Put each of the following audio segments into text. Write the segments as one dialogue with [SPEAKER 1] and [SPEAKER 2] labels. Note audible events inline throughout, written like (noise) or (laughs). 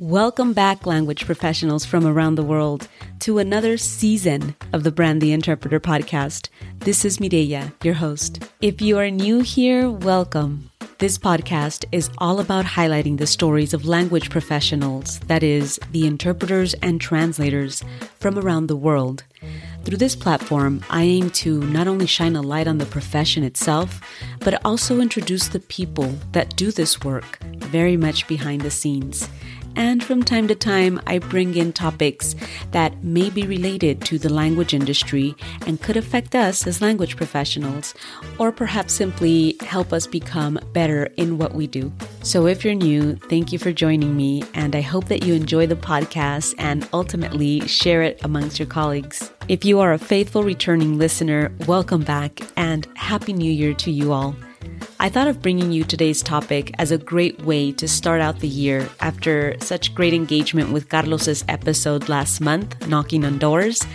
[SPEAKER 1] Welcome back, language professionals from around the world, to another season of the Brand the Interpreter podcast. This is Mireya, your host. If you are new here, welcome. This podcast is all about highlighting the stories of language professionals, that is, the interpreters and translators from around the world. Through this platform, I aim to not only shine a light on the profession itself, but also introduce the people that do this work very much behind the scenes and from time to time, I bring in topics that may be related to the language industry and could affect us as language professionals, or perhaps simply help us become better in what we do. So, if you're new, thank you for joining me, and I hope that you enjoy the podcast and ultimately share it amongst your colleagues. If you are a faithful returning listener, welcome back and Happy New Year to you all. I thought of bringing you today's topic as a great way to start out the year after such great engagement with Carlos's episode last month, Knocking on Doors.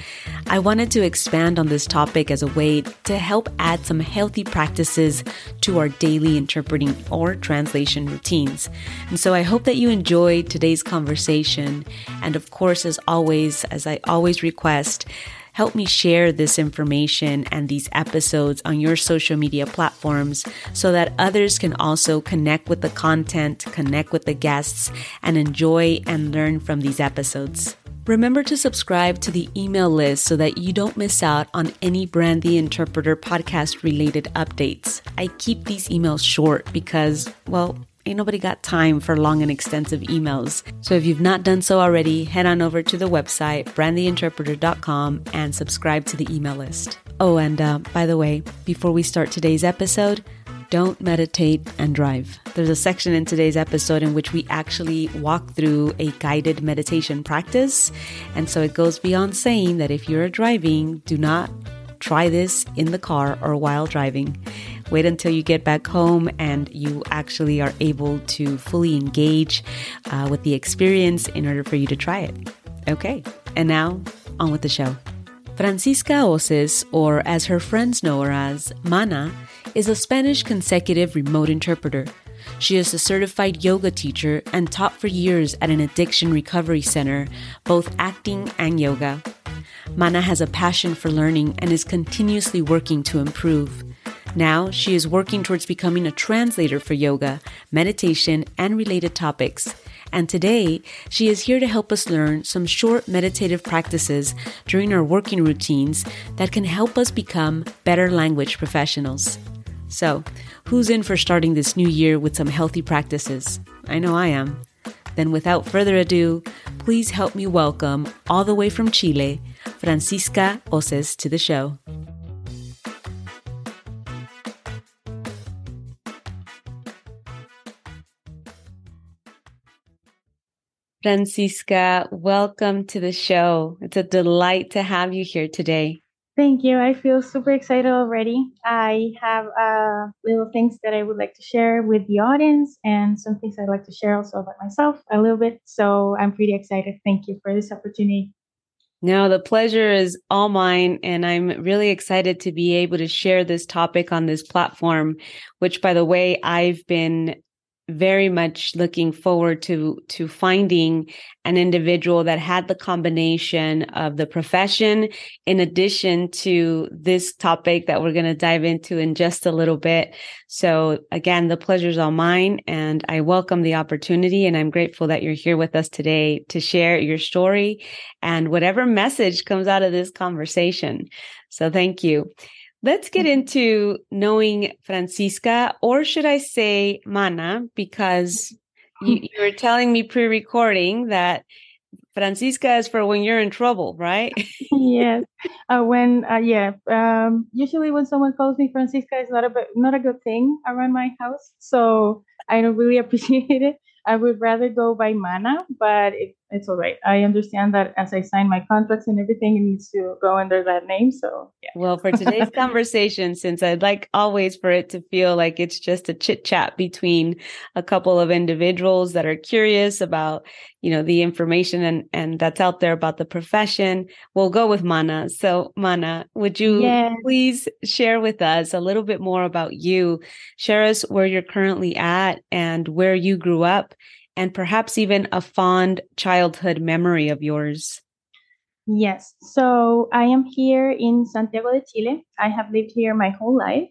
[SPEAKER 1] I wanted to expand on this topic as a way to help add some healthy practices to our daily interpreting or translation routines. And so I hope that you enjoyed today's conversation. And of course, as always, as I always request, help me share this information and these episodes on your social media platforms so that others can also connect with the content, connect with the guests, and enjoy and learn from these episodes. Remember to subscribe to the email list so that you don't miss out on any Brand the Interpreter podcast related updates. I keep these emails short because, well, ain't nobody got time for long and extensive emails. So if you've not done so already, head on over to the website, brandtheinterpreter.com, and subscribe to the email list. Oh, and uh, by the way, before we start today's episode, don't meditate and drive. There's a section in today's episode in which we actually walk through a guided meditation practice. And so it goes beyond saying that if you're driving, do not try this in the car or while driving. Wait until you get back home and you actually are able to fully engage uh, with the experience in order for you to try it. Okay, and now on with the show. Francisca Oces, or as her friends know her as, Mana, is a Spanish consecutive remote interpreter. She is a certified yoga teacher and taught for years at an addiction recovery center, both acting and yoga. Mana has a passion for learning and is continuously working to improve. Now, she is working towards becoming a translator for yoga, meditation, and related topics. And today, she is here to help us learn some short meditative practices during our working routines that can help us become better language professionals. So, who's in for starting this new year with some healthy practices? I know I am. Then, without further ado, please help me welcome, all the way from Chile, Francisca Oces to the show. Francisca, welcome to the show. It's a delight to have you here today.
[SPEAKER 2] Thank you. I feel super excited already. I have uh, little things that I would like to share with the audience and some things I'd like to share also about myself a little bit. So I'm pretty excited. Thank you for this opportunity.
[SPEAKER 1] No, the pleasure is all mine. And I'm really excited to be able to share this topic on this platform, which, by the way, I've been very much looking forward to to finding an individual that had the combination of the profession in addition to this topic that we're going to dive into in just a little bit. So again the pleasure's all mine and i welcome the opportunity and i'm grateful that you're here with us today to share your story and whatever message comes out of this conversation. So thank you Let's get mm-hmm. into knowing Francisca, or should I say Mana, because you, you were telling me pre recording that Francisca is for when you're in trouble, right? (laughs)
[SPEAKER 2] yes. Uh, when uh, yeah, um, usually when someone calls me Francisca, it's not a not a good thing around my house. So I don't really (laughs) appreciate it. I would rather go by Mana, but it, it's all right. I understand that as I sign my contracts and everything, it needs to go under that name. So, yeah.
[SPEAKER 1] Well, for today's (laughs) conversation, since I'd like always for it to feel like it's just a chit chat between a couple of individuals that are curious about, you know, the information and, and that's out there about the profession, we'll go with Mana. So, Mana, would you yes. please share with us a little bit more about you? Share us where you're currently at and where you grew up and perhaps even a fond childhood memory of yours.
[SPEAKER 2] Yes. So I am here in Santiago de Chile. I have lived here my whole life.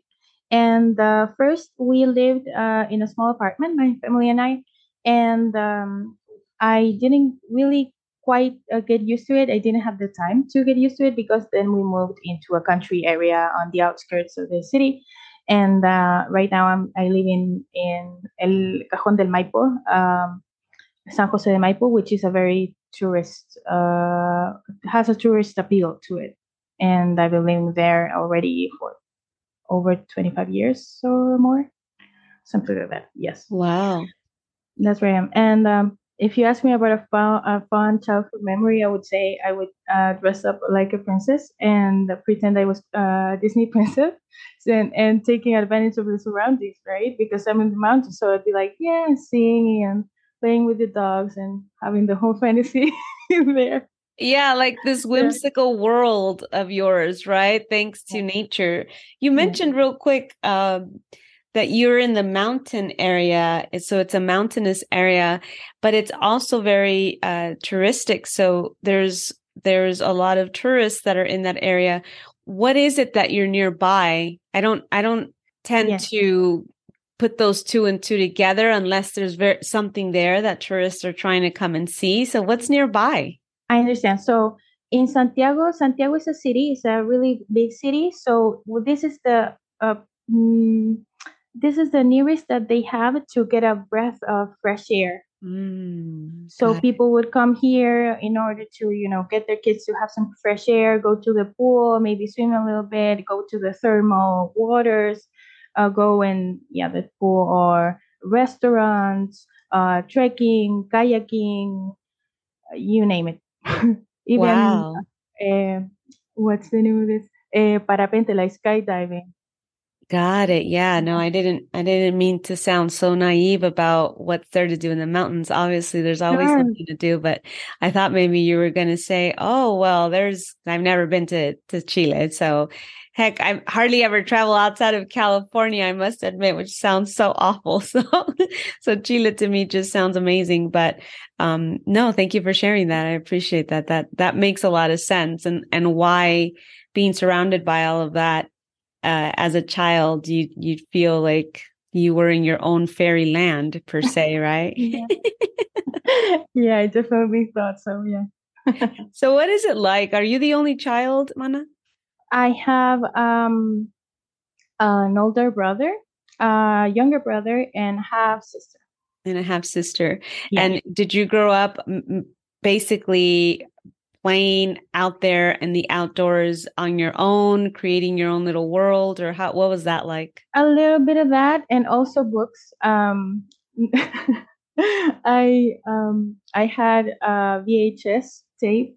[SPEAKER 2] And uh, first, we lived uh, in a small apartment, my family and I. And um, I didn't really quite uh, get used to it. I didn't have the time to get used to it because then we moved into a country area on the outskirts of the city. And uh, right now I'm, I live in, in El Cajón del Maipo, um, San Jose de Maipo, which is a very tourist, uh, has a tourist appeal to it. And I've been living there already for over 25 years or more, something like that. Yes.
[SPEAKER 1] Wow.
[SPEAKER 2] That's where I am. And um, if you ask me about a fun, a fun childhood memory, I would say I would uh, dress up like a princess and pretend I was a uh, Disney (laughs) princess and, and taking advantage of the surroundings, right? Because I'm in the mountains. So I'd be like, yeah, singing and playing with the dogs and having the whole (laughs) fantasy there.
[SPEAKER 1] Yeah, like this (laughs) whimsical yeah. world of yours, right? Thanks to yeah. nature. You mentioned yeah. real quick um, that you're in the mountain area. So it's a mountainous area, but it's also very uh, touristic. So there's there's a lot of tourists that are in that area. What is it that you're nearby? I don't I don't tend yes. to put those two and two together unless there's very, something there that tourists are trying to come and see. So what's nearby?
[SPEAKER 2] I understand. So in Santiago, Santiago is a city. It's a really big city. So this is the uh, mm, this is the nearest that they have to get a breath of fresh air. Mm, so people it. would come here in order to, you know, get their kids to have some fresh air, go to the pool, maybe swim a little bit, go to the thermal waters, uh, go and yeah, the pool or restaurants, uh, trekking, kayaking, you name it. (laughs) Even wow. uh, what's the name of this? Uh, parapente, like skydiving.
[SPEAKER 1] Got it. Yeah. No, I didn't I didn't mean to sound so naive about what's there to do in the mountains. Obviously, there's always sure. something to do, but I thought maybe you were going to say, "Oh, well, there's I've never been to to Chile." So, heck, I hardly ever travel outside of California, I must admit, which sounds so awful. (laughs) So, so Chile to me just sounds amazing, but um no, thank you for sharing that. I appreciate that. That that makes a lot of sense and and why being surrounded by all of that uh, as a child, you you feel like you were in your own fairy land per se, (laughs) right?
[SPEAKER 2] yeah. (laughs) yeah, I definitely thought so. Yeah. (laughs)
[SPEAKER 1] so, what is it like? Are you the only child, Mana?
[SPEAKER 2] I have um, an older brother, a younger brother, and half sister.
[SPEAKER 1] And a half sister. Yeah. And did you grow up basically playing out there in the outdoors on your own, creating your own little world, or how? What was that like?
[SPEAKER 2] A little bit of that, and also books. Um, (laughs) I um, I had a VHS tape,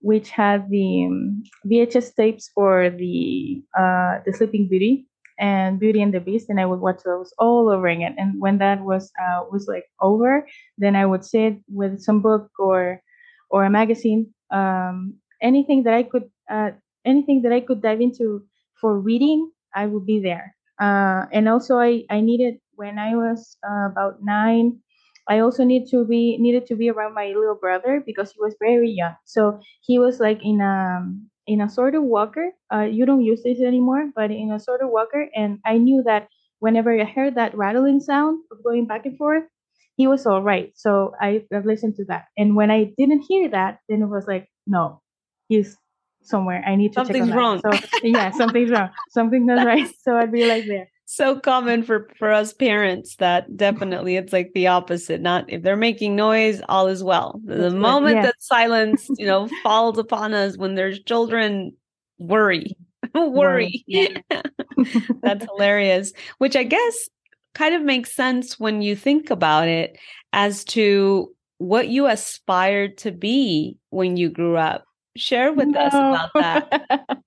[SPEAKER 2] which had the um, VHS tapes for the uh, the Sleeping Beauty and Beauty and the Beast, and I would watch those all over again. And when that was uh, was like over, then I would sit with some book or or a magazine um, anything that I could uh, anything that I could dive into for reading, I would be there. Uh, and also, I I needed when I was uh, about nine. I also need to be needed to be around my little brother because he was very young. So he was like in a in a sort of walker. Uh, you don't use this anymore, but in a sort of walker. And I knew that whenever I heard that rattling sound of going back and forth, he was all right. So I, I listened to that. And when I didn't hear that, then it was like, no, he's somewhere. I need to
[SPEAKER 1] something's
[SPEAKER 2] check
[SPEAKER 1] wrong.
[SPEAKER 2] So yeah, something's wrong. Something's not right. So I'd be like there. (laughs)
[SPEAKER 1] so common for for us parents that definitely it's like the opposite not if they're making noise all is well the moment yeah. that silence you know falls upon us when there's children worry (laughs) worry yeah. (laughs) that's hilarious which i guess kind of makes sense when you think about it as to what you aspired to be when you grew up share with no. us about that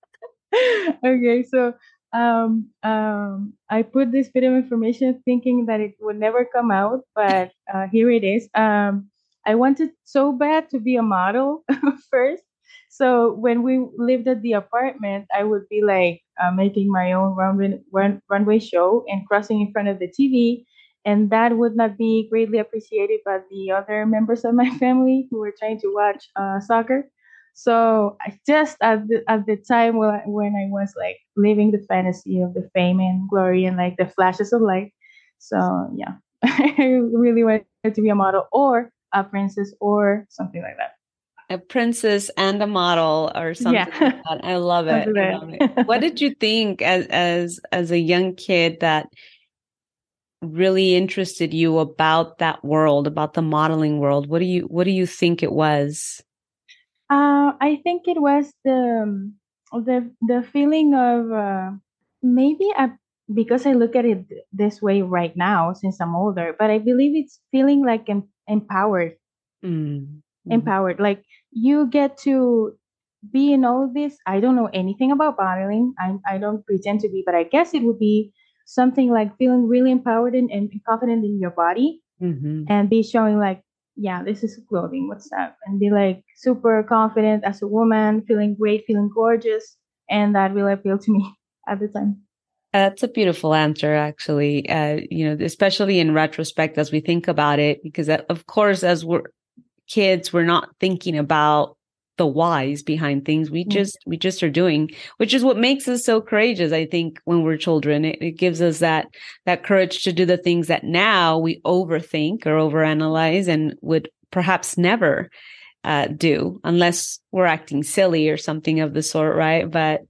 [SPEAKER 1] (laughs)
[SPEAKER 2] okay so um, um, I put this bit of information thinking that it would never come out, but (laughs) uh, here it is. Um, I wanted so bad to be a model (laughs) first. So when we lived at the apartment, I would be like uh, making my own runway, run, runway show and crossing in front of the TV. And that would not be greatly appreciated by the other members of my (laughs) family who were trying to watch uh, soccer. So I just at the, at the time when I, when I was like living the fantasy of the fame and glory and like the flashes of light. So yeah, (laughs) I really wanted to be a model or a princess or something like that.
[SPEAKER 1] A princess and a model or something yeah. like that. I (laughs) love it. I love it. what did you think as as as a young kid that really interested you about that world, about the modeling world? What do you what do you think it was?
[SPEAKER 2] Uh, I think it was the um, the the feeling of uh, maybe a, because I look at it this way right now since I'm older, but I believe it's feeling like em- empowered, mm-hmm. empowered. Like you get to be in all this. I don't know anything about modeling. I I don't pretend to be, but I guess it would be something like feeling really empowered and, and confident in your body, mm-hmm. and be showing like yeah, this is clothing. What's that? And be like super confident as a woman, feeling great, feeling gorgeous. And that really appealed to me (laughs) at the time.
[SPEAKER 1] That's a beautiful answer, actually. Uh, you know, especially in retrospect as we think about it, because uh, of course, as we're kids, we're not thinking about the whys behind things we mm-hmm. just we just are doing which is what makes us so courageous i think when we're children. It, it, gives us that that courage to do the things that now we overthink or overanalyze and would perhaps never uh, do unless we're acting silly or something of the sort right? But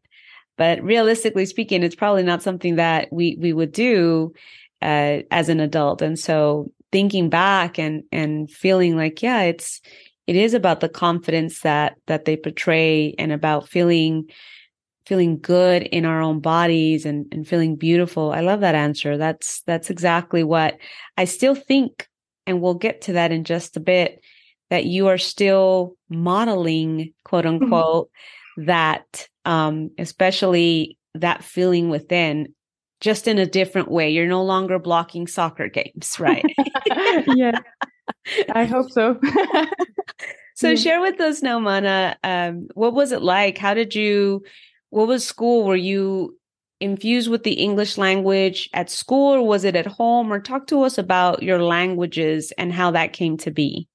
[SPEAKER 1] but realistically speaking it's probably not something that we we would do uh, as an adult. And so thinking back and and feeling like yeah it's it is about the confidence that that they portray and about feeling feeling good in our own bodies and, and feeling beautiful. I love that answer. That's that's exactly what I still think, and we'll get to that in just a bit, that you are still modeling, quote mm-hmm. unquote, mm-hmm. that um, especially that feeling within just in a different way. You're no longer blocking soccer games, (laughs) right? (laughs)
[SPEAKER 2] yeah. I hope so. (laughs)
[SPEAKER 1] so yeah. share with us now, Mana. Um, what was it like? How did you? What was school? Were you infused with the English language at school, or was it at home? Or talk to us about your languages and how that came to be.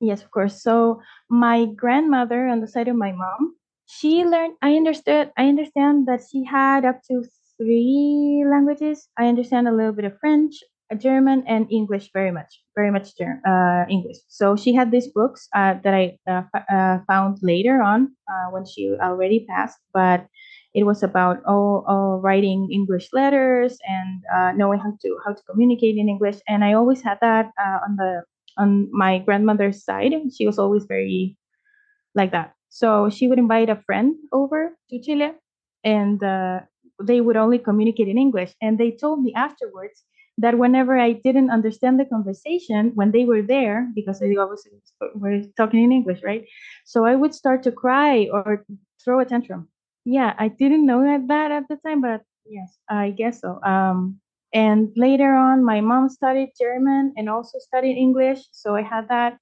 [SPEAKER 2] Yes, of course. So my grandmother on the side of my mom, she learned. I understood. I understand that she had up to three languages. I understand a little bit of French, German and English very much, very much uh, English. So she had these books uh, that I uh, uh, found later on uh, when she already passed, but it was about all writing English letters and uh, knowing how to how to communicate in English. And I always had that on the on my grandmother's side. She was always very like that. So she would invite a friend over to Chile, and they would only communicate in English. And they told me afterwards that whenever I didn't understand the conversation when they were there, because they obviously were talking in English, right? So I would start to cry or throw a tantrum. Yeah, I didn't know that, at the time, but yes, I guess so. Um, and later on, my mom studied German and also studied English, so I had that.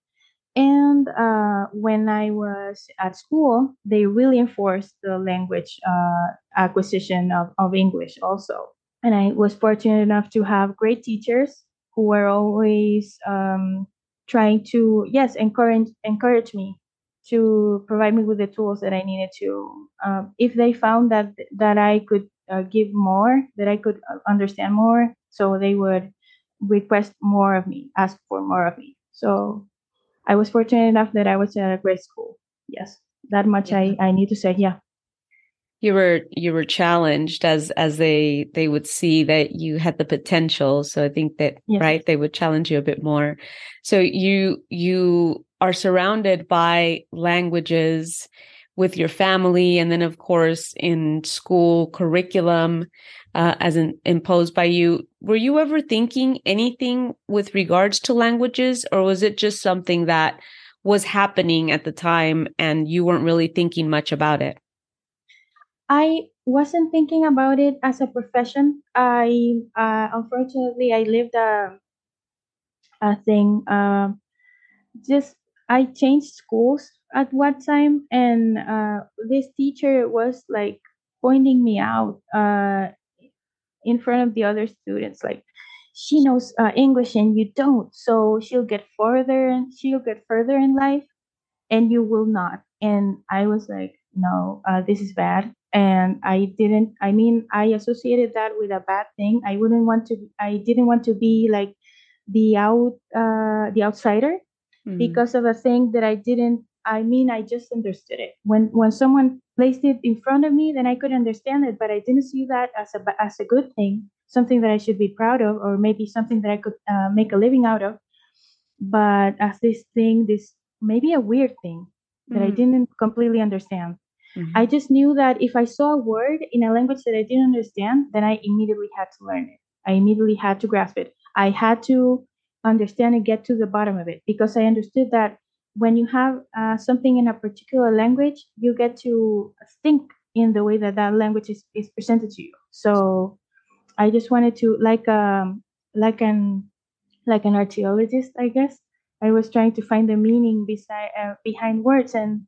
[SPEAKER 2] And uh, when I was at school, they really enforced the language uh, acquisition of, of English also and I was fortunate enough to have great teachers who were always um, trying to yes encourage encourage me to provide me with the tools that I needed to. Um, if they found that that I could uh, give more, that I could uh, understand more, so they would request more of me, ask for more of me. So I was fortunate enough that I was at a great school. Yes, that much I I need to say. Yeah.
[SPEAKER 1] you were you were challenged as as they they would see that you had the potential so i think that yes. right they would challenge you a bit more so you you are surrounded by languages with your family and then of course in school curriculum uh, as an, imposed by you were you ever thinking anything with regards to languages or was it just something that was happening at the time and you weren't really thinking much about it
[SPEAKER 2] I wasn't thinking about it as a profession. I uh, unfortunately I lived a a thing. Uh, just I changed schools at one time, and uh, this teacher was like pointing me out uh, in front of the other students, like she knows uh, English and you don't, so she'll get further and she'll get further in life, and you will not. And I was like, no, uh, this is bad and i didn't i mean i associated that with a bad thing i wouldn't want to i didn't want to be like the out uh the outsider mm-hmm. because of a thing that i didn't i mean i just understood it when when someone placed it in front of me then i could understand it but i didn't see that as a as a good thing something that i should be proud of or maybe something that i could uh, make a living out of but as this thing this maybe a weird thing that mm-hmm. i didn't completely understand Mm-hmm. I just knew that if I saw a word in a language that I didn't understand, then I immediately had to learn it. I immediately had to grasp it. I had to understand and get to the bottom of it because I understood that when you have uh, something in a particular language, you get to think in the way that that language is, is presented to you. So I just wanted to, like um, like an like an archaeologist, I guess. I was trying to find the meaning beside uh, behind words, and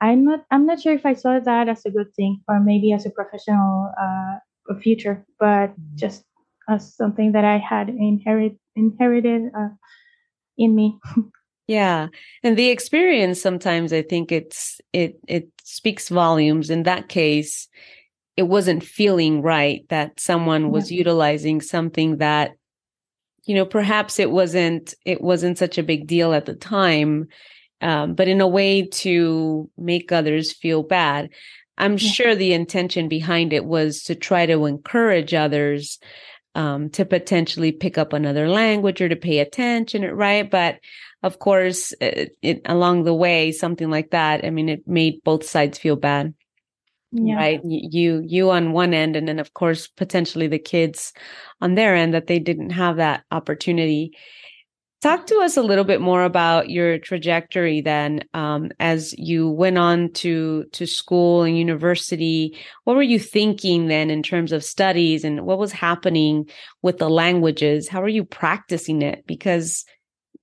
[SPEAKER 2] I'm not I'm not sure if I saw that as a good thing or maybe as a professional uh, future, but mm-hmm. just as something that I had inherit inherited uh, in me. (laughs)
[SPEAKER 1] yeah, and the experience sometimes I think it's it it speaks volumes. In that case, it wasn't feeling right that someone was yeah. utilizing something that you know perhaps it wasn't it wasn't such a big deal at the time um, but in a way to make others feel bad. I'm yeah. sure the intention behind it was to try to encourage others um, to potentially pick up another language or to pay attention, right? But of course, it, it, along the way, something like that, I mean, it made both sides feel bad. Yeah. Right. You, you on one end, and then of course, potentially the kids on their end that they didn't have that opportunity. Talk to us a little bit more about your trajectory then, um, as you went on to to school and university. What were you thinking then in terms of studies, and what was happening with the languages? How are you practicing it? Because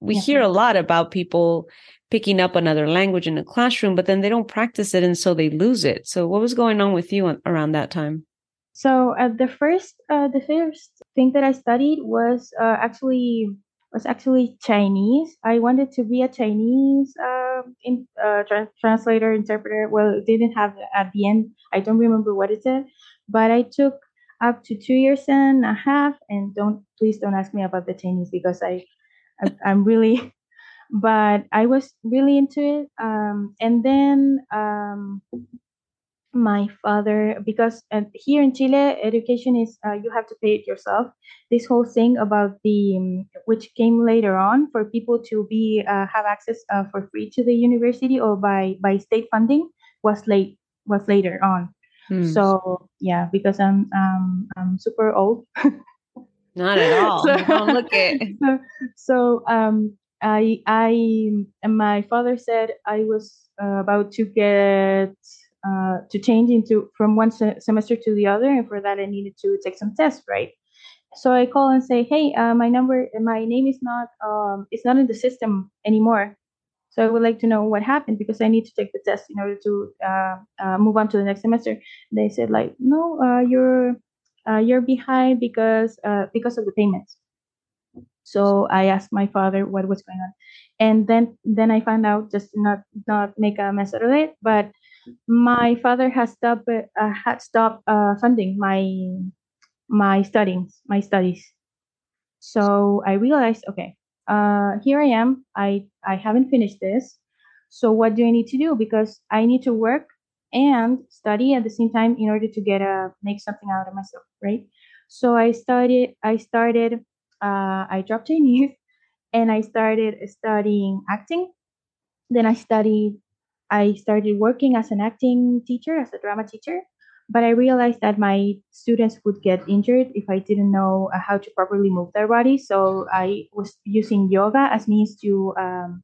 [SPEAKER 1] we yeah. hear a lot about people picking up another language in a classroom, but then they don't practice it, and so they lose it. So, what was going on with you around that time?
[SPEAKER 2] So, uh, the first uh, the first thing that I studied was uh, actually was actually Chinese. I wanted to be a Chinese uh, in, uh, tra- translator, interpreter. Well, it didn't have at the end. I don't remember what it said, but I took up to two years and a half. And don't please don't ask me about the Chinese because I I'm really, but I was really into it. Um, and then um, my father because uh, here in chile education is uh, you have to pay it yourself this whole thing about the um, which came later on for people to be uh, have access uh, for free to the university or by by state funding was late was later on hmm. so yeah because i'm um i'm super old (laughs)
[SPEAKER 1] not at (laughs) all so, don't look it (laughs)
[SPEAKER 2] so, so um i i my father said i was uh, about to get uh, to change into from one se- semester to the other, and for that I needed to take some tests, right? So I call and say, hey, uh, my number, my name is not, um, it's not in the system anymore. So I would like to know what happened because I need to take the test in order to uh, uh, move on to the next semester. They said like, no, uh, you're uh, you're behind because uh, because of the payments. So I asked my father what was going on, and then then I found out just not not make a mess out of it, but my father has stopped uh, had stopped uh, funding my my studies my studies. So i realized okay uh, here i am. I i haven't finished this. So what do i need to do? Because i need to work and study at the same time in order to get a make something out of myself, right? So I started. I started. Uh, I dropped Chinese, and I started studying acting. Then I studied. I started working as an acting teacher, as a drama teacher, but I realized that my students would get injured if I didn't know uh, how to properly move their body. So I was using yoga as means to um,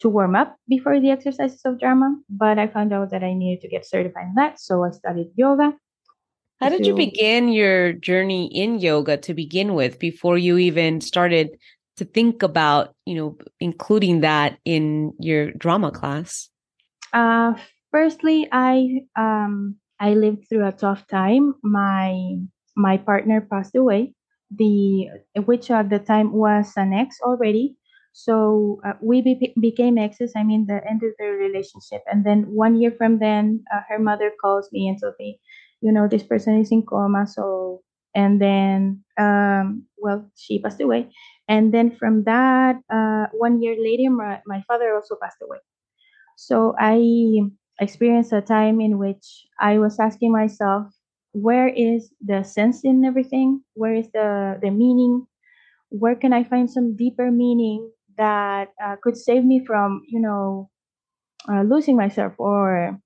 [SPEAKER 2] to warm up before the exercises of drama. But I found out that I needed to get certified in that, so I studied yoga.
[SPEAKER 1] How did you begin your journey in yoga to begin with before you even started to think about, you know, including that in your drama class?
[SPEAKER 2] Uh, firstly, I um, I lived through a tough time. My my partner passed away, the which at the time was an ex already. So uh, we be- became exes. I mean, the end of the relationship. And then one year from then, uh, her mother calls me and tells me, you know, this person is in coma. So and then um, well, she passed away. And then from that, uh, one year later, my, my father also passed away. So I experienced a time in which I was asking myself, where is the sense in everything? Where is the, the meaning? Where can I find some deeper meaning that uh, could save me from, you know, uh, losing myself or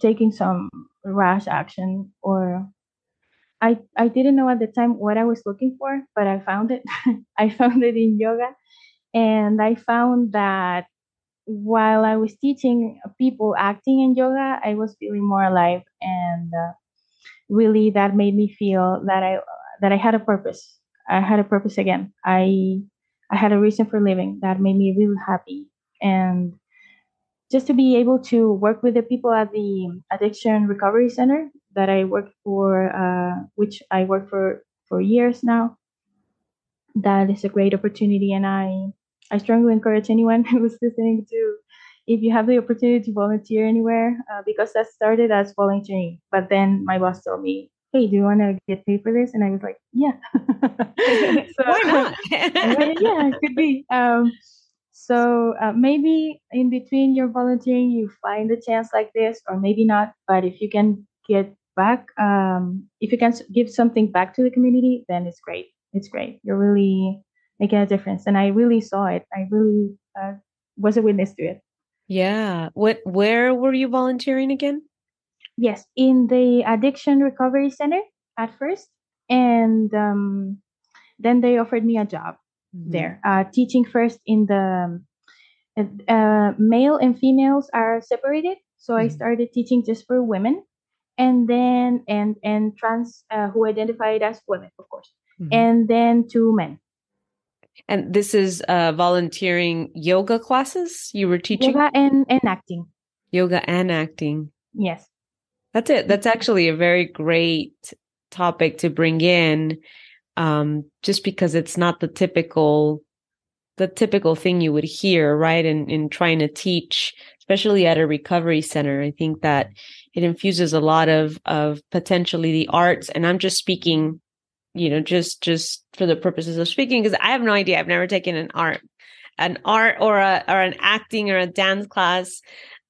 [SPEAKER 2] taking some rash action or I, I didn't know at the time what I was looking for, but I found it. (laughs) I found it in yoga. And I found that while I was teaching people acting in yoga, I was feeling more alive, and uh, really that made me feel that I that I had a purpose. I had a purpose again. I I had a reason for living that made me really happy, and just to be able to work with the people at the addiction recovery center that I worked for, uh, which I worked for for years now. That is a great opportunity, and I I strongly encourage anyone (laughs) who's listening to, if you have the opportunity to volunteer anywhere, uh, because that started as volunteering. But then my boss told me, hey, do you want to get paid for this? And I was like, yeah. (laughs) (laughs)
[SPEAKER 1] so, Why not? (laughs)
[SPEAKER 2] yeah, it could be. Um, so uh, maybe in between your volunteering, you find a chance like this, or maybe not. But if you can get back, um, if you can give something back to the community, then it's great. It's great. You're really making a difference. And I really saw it. I really uh, was a witness to it.
[SPEAKER 1] Yeah. What? Where were you volunteering again?
[SPEAKER 2] Yes, in the addiction recovery center at first, and um, then they offered me a job mm-hmm. there, uh, teaching first in the uh, male and females are separated. So mm-hmm. I started teaching just for women, and then and and trans uh, who identified as women, of course, mm-hmm. and then two men.
[SPEAKER 1] And this is uh, volunteering yoga classes you were teaching?
[SPEAKER 2] Yoga and, and acting.
[SPEAKER 1] Yoga and acting.
[SPEAKER 2] Yes.
[SPEAKER 1] That's it. That's actually a very great topic to bring in um, just because it's not the typical the typical thing you would hear right in in trying to teach especially at a recovery center i think that it infuses a lot of of potentially the arts and i'm just speaking you know just just for the purposes of speaking because i have no idea i've never taken an art an art or a or an acting or a dance class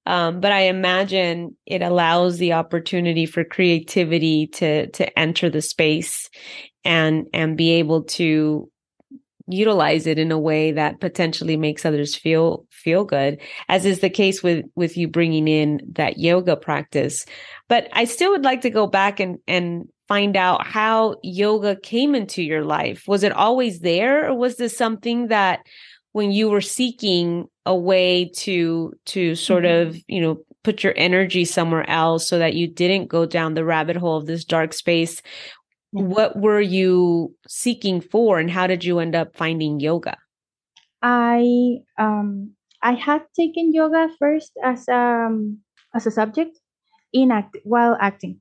[SPEAKER 1] um, but i imagine it allows the opportunity for creativity to to enter the space and and be able to utilize it in a way that potentially makes others feel feel good as is the case with with you bringing in that yoga practice but i still would like to go back and and find out how yoga came into your life. Was it always there or was this something that when you were seeking a way to to sort mm-hmm. of, you know, put your energy somewhere else so that you didn't go down the rabbit hole of this dark space, what were you seeking for and how did you end up finding yoga?
[SPEAKER 2] I um I had taken yoga first as um as a subject in act while acting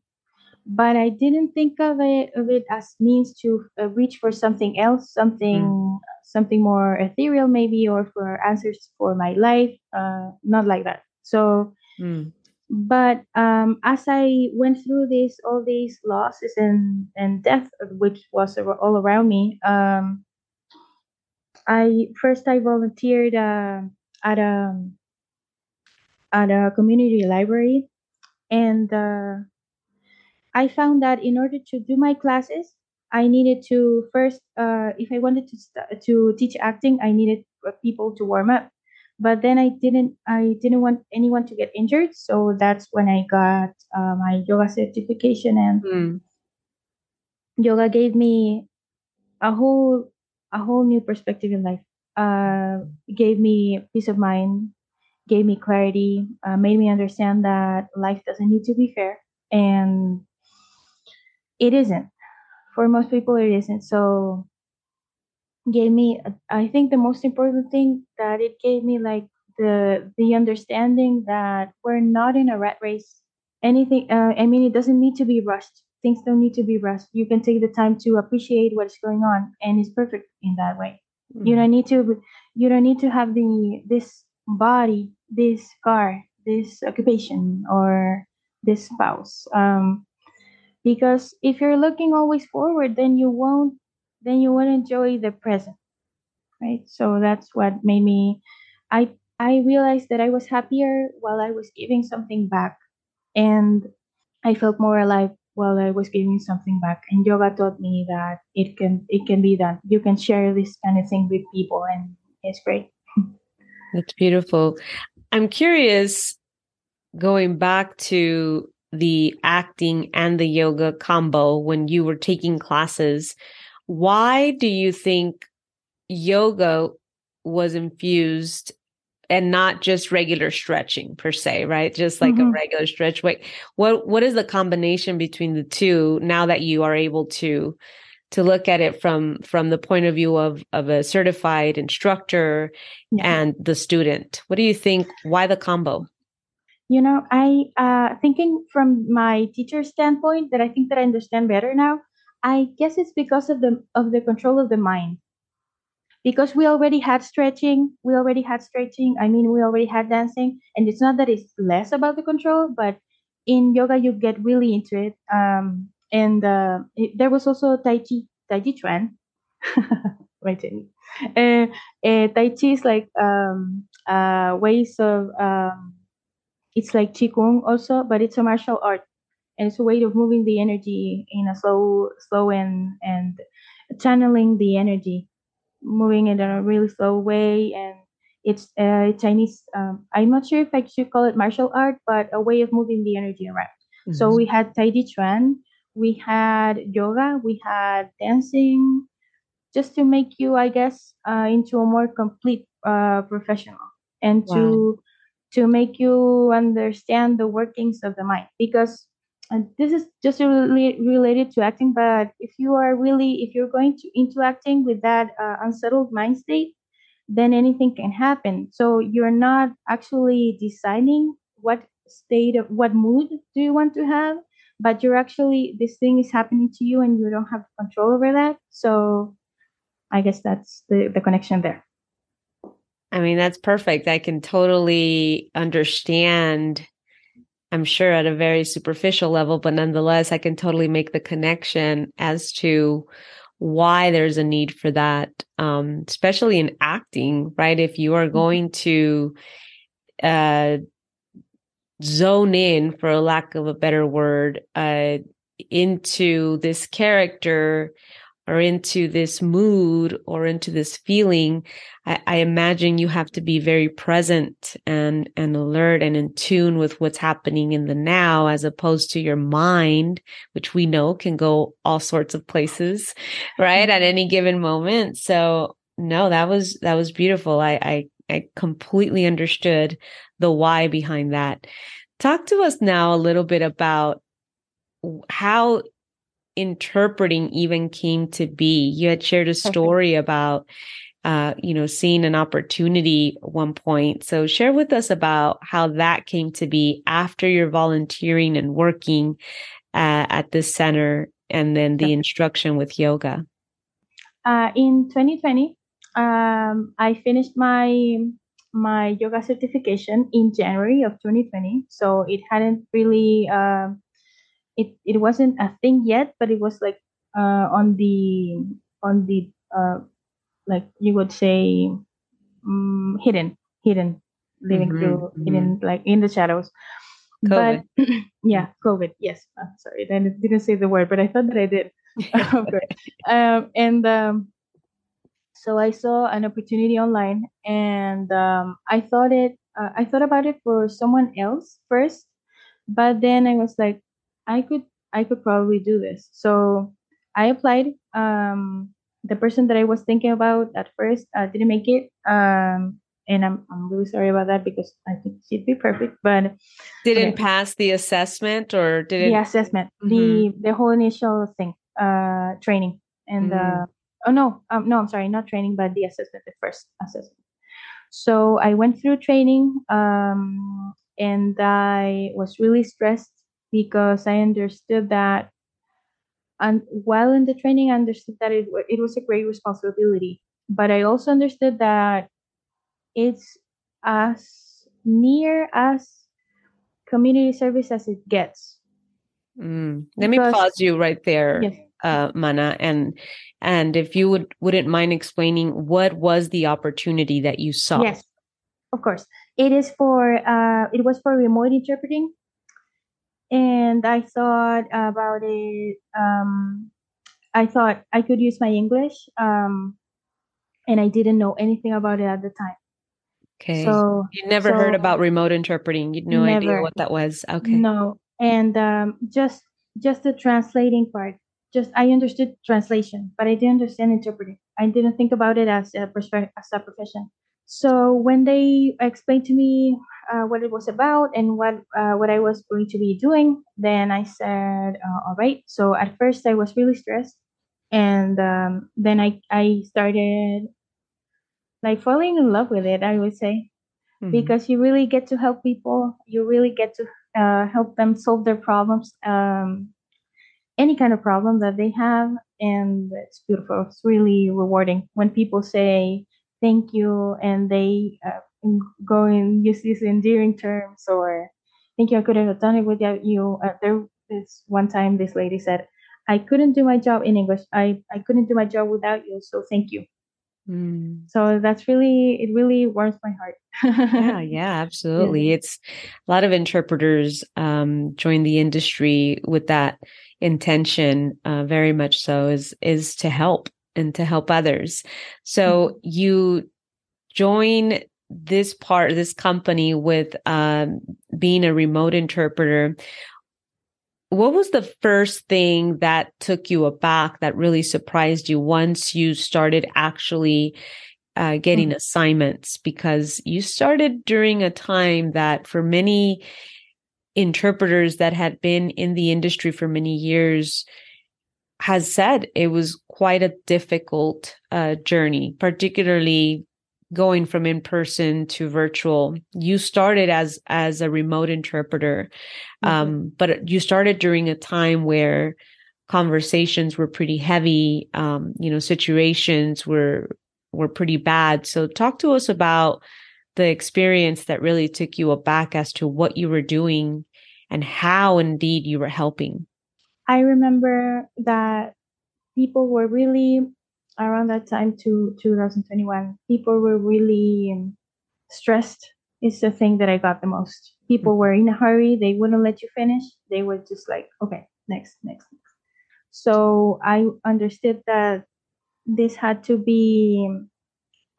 [SPEAKER 2] but I didn't think of it of it as means to uh, reach for something else, something mm. something more ethereal maybe, or for answers for my life. Uh, not like that. So, mm. but um, as I went through this, all these losses and and death, which was all around me, um, I first I volunteered uh, at a at a community library and uh, I found that in order to do my classes, I needed to first, uh, if I wanted to st- to teach acting, I needed people to warm up. But then I didn't, I didn't want anyone to get injured, so that's when I got uh, my yoga certification, and mm. yoga gave me a whole, a whole new perspective in life. Uh, gave me peace of mind, gave me clarity, uh, made me understand that life doesn't need to be fair, and it isn't. For most people it isn't. So gave me i think the most important thing that it gave me like the the understanding that we're not in a rat race. Anything uh, i mean it doesn't need to be rushed. Things don't need to be rushed. You can take the time to appreciate what's going on and it's perfect in that way. Mm-hmm. you don't need to you don't need to have the this body this car this occupation or this spouse. Um because if you're looking always forward then you won't then you won't enjoy the present right? So that's what made me i i realized that i was happier while i was giving something back. And i felt more alive while i was giving something back. And yoga taught me that it can it can be done. You can share this kind of thing with people and it's great.
[SPEAKER 1] That's beautiful. I'm curious going back to the acting and the yoga combo when you were taking classes. Why do you think yoga was infused and not just regular stretching per se, right? Just like mm-hmm. a regular stretch. Wait, what what is the combination between the two now that you are able to to look at it from from the point of view of of a certified instructor yeah. and the student? What do you think? Why the combo?
[SPEAKER 2] You know i uh, thinking from my teacher standpoint that i think that i understand better now i guess it's because of the of the control of the mind. Because we already had stretching we already had stretching i mean we already had dancing and it's not that it's less about the control but in yoga you get really into it um, and uh, it, there was also tai chi tai chi chuan. Wait uh, uh, tai chi is like um, uh, ways of um, it's like qigong also, but it's a martial art, and it's a way of moving the energy in a slow, slow and and channeling the energy, moving it in a really slow way, and it's uh, Chinese. Um, I'm not sure if I should call it martial art, but a way of moving the energy around. Mm-hmm. So we had Tai Chi Chuan, we had yoga, we had dancing, just to make you, I guess, uh, into a more complete uh, professional and wow. to to make you understand the workings of the mind. Because and this is just really related to acting but if you are really if you're going to into acting with that uh, unsettled mind state then anything can happen. So you're not actually deciding what state of what mood do you want to have but you're actually this thing is happening to you and you don't have control over that. So i guess that's the, the connection there
[SPEAKER 1] I mean, that's perfect. I can totally understand, I'm sure at a very superficial level, but nonetheless, I can totally make the connection as to why there's a need for that, um, especially in acting, right? If you are mm-hmm. going to uh, zone in, for a lack of a better word, uh, into this character or into this mood or into this feeling, I, I, imagine you have to be very present and, and alert and in tune with what's happening in the now, as opposed to your mind, which we know can go all sorts of places, (laughs) right? At any given moment. So no, that was, that was beautiful. I, I, I completely understood the why behind that. Talk to us now a little bit about how interpreting even came to be. You had shared a story about uh, you know, seeing an opportunity at one point. So share with us about how that came to be after your volunteering and working uh, at this center and then the instruction with yoga.
[SPEAKER 2] Uh, in 2020, um, I finished my my yoga certification in January of 2020. So it hadn't really uh, it it wasn't a thing yet, but it was like uh, on the on the uh, like you would say um, hidden, hidden, living mm-hmm, through mm-hmm. hidden like in the shadows. COVID. But (clears throat) yeah, COVID. Yes. I'm sorry, I didn't say the word, but I thought that I did. (laughs) (laughs) okay. Um, and um, so I saw an opportunity online, and um, I thought it. Uh, I thought about it for someone else first, but then I was like, I could, I could probably do this. So I applied. Um, the person that I was thinking about at first uh, didn't make it. Um, and I'm I'm really sorry about that because I think she'd be perfect, but
[SPEAKER 1] didn't okay. pass the assessment or did it
[SPEAKER 2] the assessment mm-hmm. the the whole initial thing uh training and mm. uh oh no um no I'm sorry not training but the assessment the first assessment. So I went through training um and I was really stressed because I understood that and while in the training I understood that it it was a great responsibility but I also understood that it's as near as community service as it gets.
[SPEAKER 1] Mm. Let because, me pause you right there, yes. uh, Mana, and and if you would wouldn't mind explaining what was the opportunity that you saw?
[SPEAKER 2] Yes, of course. It is for uh, it was for remote interpreting, and I thought about it. Um, I thought I could use my English, um, and I didn't know anything about it at the time.
[SPEAKER 1] Okay. So you never so heard about remote interpreting. You had no never, idea what that was. Okay.
[SPEAKER 2] No. And um, just just the translating part. Just I understood translation, but I didn't understand interpreting. I didn't think about it as a as a profession. So when they explained to me uh, what it was about and what uh, what I was going to be doing, then I said, uh, "All right." So at first I was really stressed, and um, then I I started like falling in love with it, I would say, mm-hmm. because you really get to help people. You really get to uh, help them solve their problems, um, any kind of problem that they have. And it's beautiful. It's really rewarding when people say thank you and they uh, go and use these endearing terms or thank you, I couldn't have done it without you. Uh, there is one time this lady said, I couldn't do my job in English. I, I couldn't do my job without you. So thank you. Mm. So that's really it really warms my heart.
[SPEAKER 1] yeah, (laughs) yeah, absolutely. Yeah. It's a lot of interpreters um, join the industry with that intention, uh, very much so, is is to help and to help others. So mm-hmm. you join this part, this company with um, being a remote interpreter what was the first thing that took you aback that really surprised you once you started actually uh, getting mm-hmm. assignments because you started during a time that for many interpreters that had been in the industry for many years has said it was quite a difficult uh, journey particularly going from in person to virtual. You started as as a remote interpreter mm-hmm. um, but you started during a time where conversations were pretty heavy um, you know situations were were pretty bad. So talk to us about the experience that really took you aback as to what you were doing and how indeed you were helping.
[SPEAKER 2] I remember that people were really around that time to 2021 people were really um, stressed is the thing that i got the most. People were in a hurry they wouldn't let you finish they were just like okay next next next. So i understood that this had to be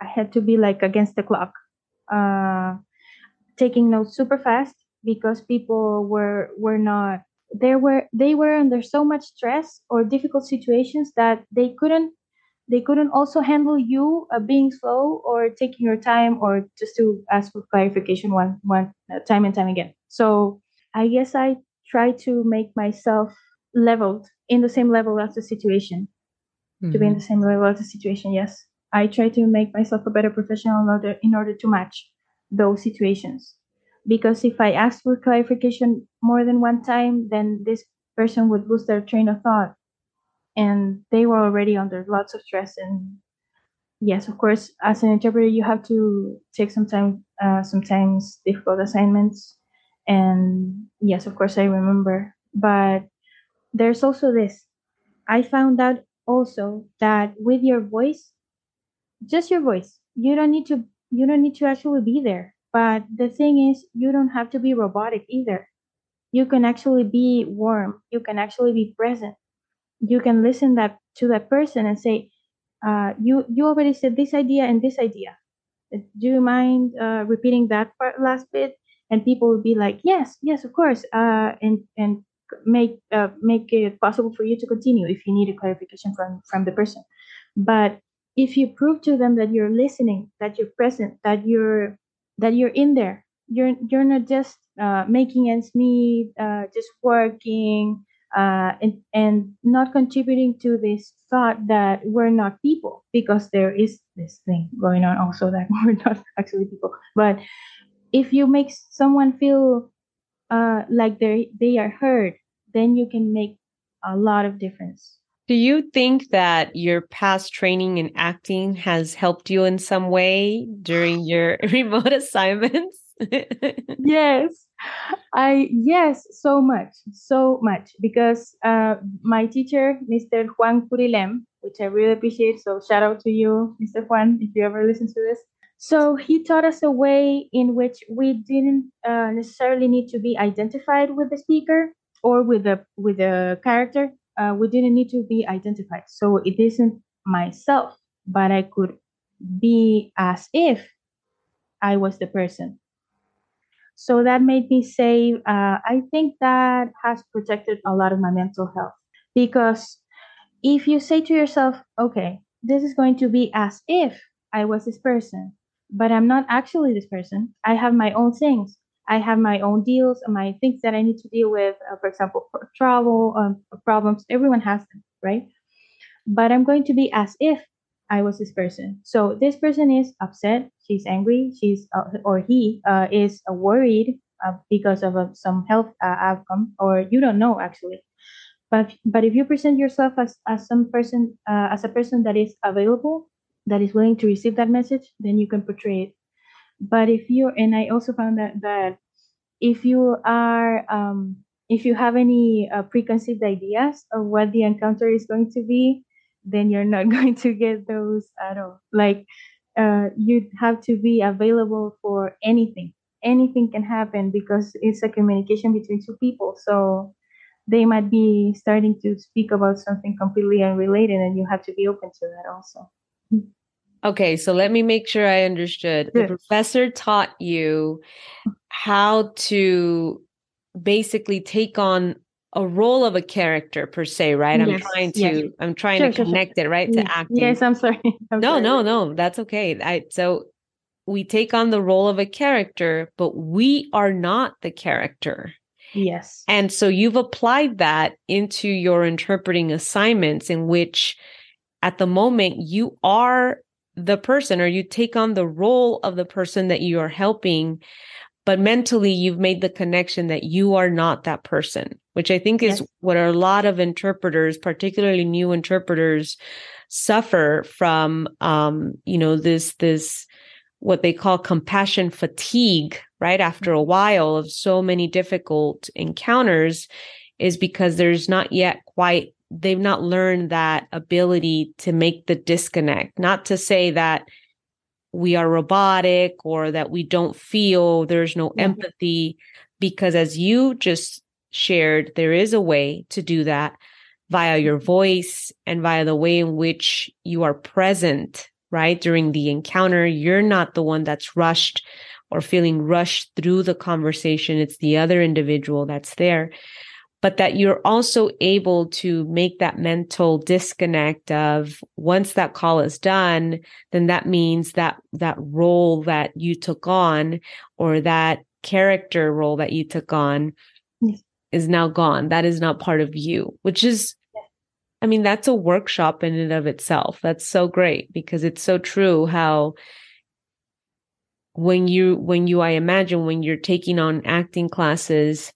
[SPEAKER 2] i had to be like against the clock uh taking notes super fast because people were were not they were they were under so much stress or difficult situations that they couldn't they couldn't also handle you uh, being slow or taking your time or just to ask for clarification one one uh, time and time again so i guess i try to make myself leveled in the same level as the situation mm-hmm. to be in mm-hmm. the same level as the situation yes i try to make myself a better professional in order, in order to match those situations because if i ask for clarification more than one time then this person would lose their train of thought. And they were already under lots of stress. And yes of course as an interpreter you have to take some time uh, sometimes difficult assignments. And yes of course i remember. But there's also this. I found out also that with your voice just your voice you don't need to you don't need to actually be there but the thing is you don't have to be robotic either. You can actually be warm. You can actually be present. You can listen that to that person and say uh, you you already said this idea and this idea. Do you mind uh, repeating that part last bit? And people will be like yes yes of course uh, and and make uh, make it possible for you to continue if you need a clarification from from the person. But if you prove to them that you're listening that you're present that you're that you're in there. You're you're not just uh, making ends meet uh, just working uh, and, and not contributing to this thought that we're not people because there is this thing going on also that (laughs) we're not actually people. But if you make someone feel uh, like they they are heard then you can make a lot of difference
[SPEAKER 1] do you think that your past training in acting has helped you in some way during (sighs) your (laughs) remote assignments? (laughs)
[SPEAKER 2] Yes. I yes so much so much because uh, my teacher mr juan curilem which i really appreciate so shout out to you mr juan if you ever listen to this. So he taught us a way in which we didn't uh, necessarily need to be identified with the speaker or with the with the character uh, we didn't need to be identified so it isn't myself but i could be as if i was the person so that made me say, uh, I think that has protected a lot of my mental health because if you say to yourself, okay, this is going to be as if I was this person, but I'm not actually this person. I have my own things. I have my own deals, my things that I need to deal with. Uh, for example, for travel um, problems. Everyone has them, right? But I'm going to be as if I was this person. So this person is upset. She's angry. She's uh, or he uh, is worried uh, because of uh, some health uh, outcome, or you don't know actually. But but if you present yourself as as some person as a person that is available, that is willing to receive that message, then you can portray it. But if you and I also found that that if you are um, if you have any preconceived ideas of what the encounter is going to be, then you're not (laughs) going to get those at all. Like uh, you have to be available for anything. Anything can happen because it's a communication between two people. So they might be starting to speak about something completely unrelated, and you have to be open to that also.
[SPEAKER 1] Okay, so let me make sure I understood. The professor taught you how to basically take on a role of a character per se, right? I'm trying to yes. I'm trying sure, to connect sure. it right to acting.
[SPEAKER 2] Yes, I'm sorry. (laughs) I'm
[SPEAKER 1] no,
[SPEAKER 2] sorry.
[SPEAKER 1] no, no, that's okay. I so we take on the role of a character, but we are not the character.
[SPEAKER 2] Yes.
[SPEAKER 1] And so you've applied that into your interpreting assignments in which at the moment you are the person or you take on the role of the person that you are helping but mentally you've made the connection that you are not that person which i think is yes. what a lot of interpreters particularly new interpreters suffer from um you know this this what they call compassion fatigue right after a while of so many difficult encounters is because there's not yet quite they've not learned that ability to make the disconnect not to say that we are robotic or that we don't feel there's no mm-hmm. empathy because as you just shared there is a way to do that via your mm-hmm. voice and via the way in which you are present right during the encounter you're not the one that's rushed or feeling rushed through the conversation it's the other individual that's there but that you're also able to make that mental disconnect of once that call is done then that means that that role that you took on or that character role that you took on yes. is now gone. That is not part of you which is i mean that's a workshop in and of itself. That's so great because it's so true how when you when you i imagine when you're taking on acting classes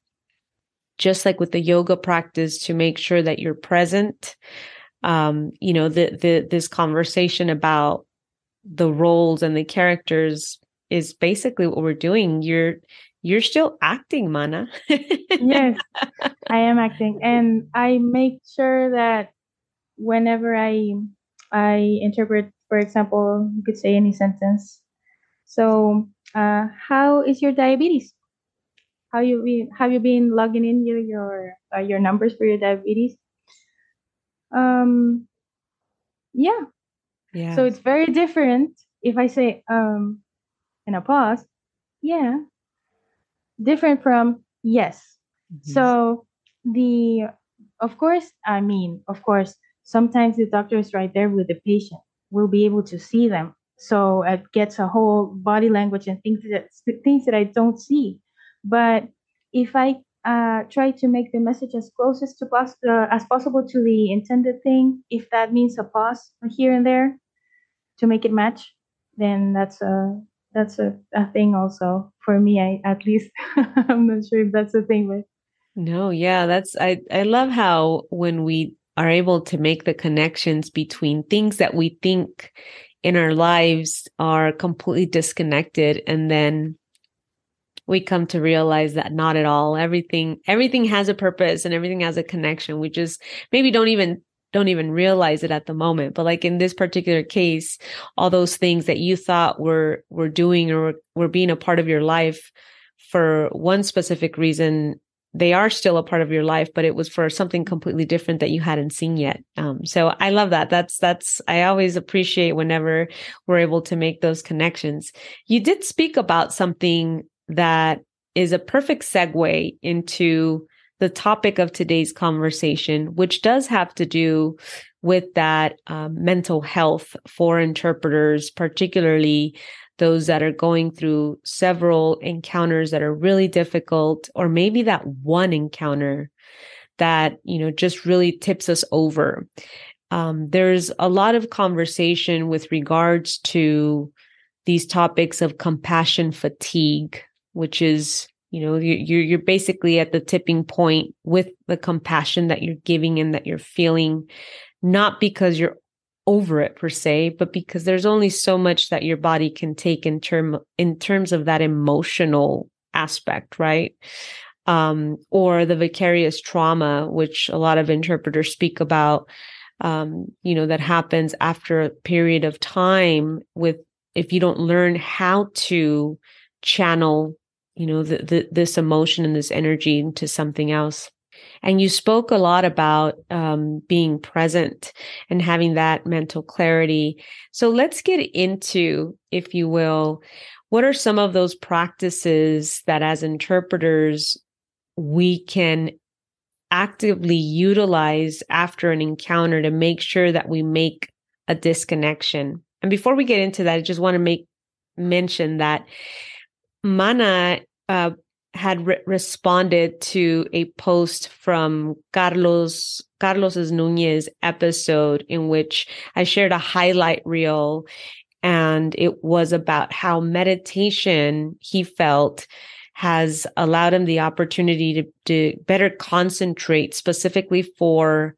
[SPEAKER 1] just like with the yoga practice to make sure that you're present. Um you know the the this conversation about the roles and the characters is basically what we're doing. You're you're still acting mana.
[SPEAKER 2] Yes (laughs) i am acting. And i make sure that whenever i i interpret for example you could say any sentence. So uh how is your diabetes how you been have you been logging in your your uh, your numbers for your diabetes? Um yeah.
[SPEAKER 1] Yeah.
[SPEAKER 2] So it's very different if i say um in a pause yeah. Different from yes. Mm-hmm. so the of course i mean of course sometimes the doctor is right there with the patient we'll be able to see them. So it gets a whole body language and things that things that i don't see but if I uh, try to make the message as close as, to pos- uh, as possible to the intended thing, if that means a pause here and there to make it match, then that's a that's a, a thing also for me. I at least (laughs) I'm not sure if that's a thing, but
[SPEAKER 1] no, yeah, that's I I love how when we are able to make the connections between things that we think in our lives are completely disconnected and then we come to realize that not at all. Everything everything has a purpose and everything has a connection. We just maybe don't even don't even realize it at the moment. But like in this particular case all those things that you thought were were doing or were being a part of your life for one specific reason they are still a part of your life but it was for something completely different that you hadn't seen yet. Um, so i love that. That's that's i always appreciate whenever we're able to make those connections. You did speak about something that is a perfect segue into the topic of today's conversation, which does have to do with that um, mental health for interpreters, particularly those that are going through several encounters that are really difficult, or maybe that one encounter that, you know, just really tips us over. Um, there's a lot of conversation with regards to these topics of compassion fatigue which is you know you're you're basically at the tipping point with the compassion that you're giving and that you're feeling not because you're over it per se but because there's only so much that your body can take in term in terms of that emotional aspect right? Um, or the vicarious trauma which a lot of interpreters speak about um, you know that happens after a period of time with if you don't learn how to channel you know the, the, this emotion and this energy into something else. And you spoke a lot about um, being present and having that mental clarity. So let's get into if you will what are some of those practices that as interpreters we can actively utilize after an encounter to make sure that we make a disconnection? And before we get into that i just want to make mention that Mana uh, had re- responded to a post from Carlos Carlos's Nunez episode in which I shared a highlight reel and it was about how meditation he felt has allowed him the opportunity to, to better concentrate specifically for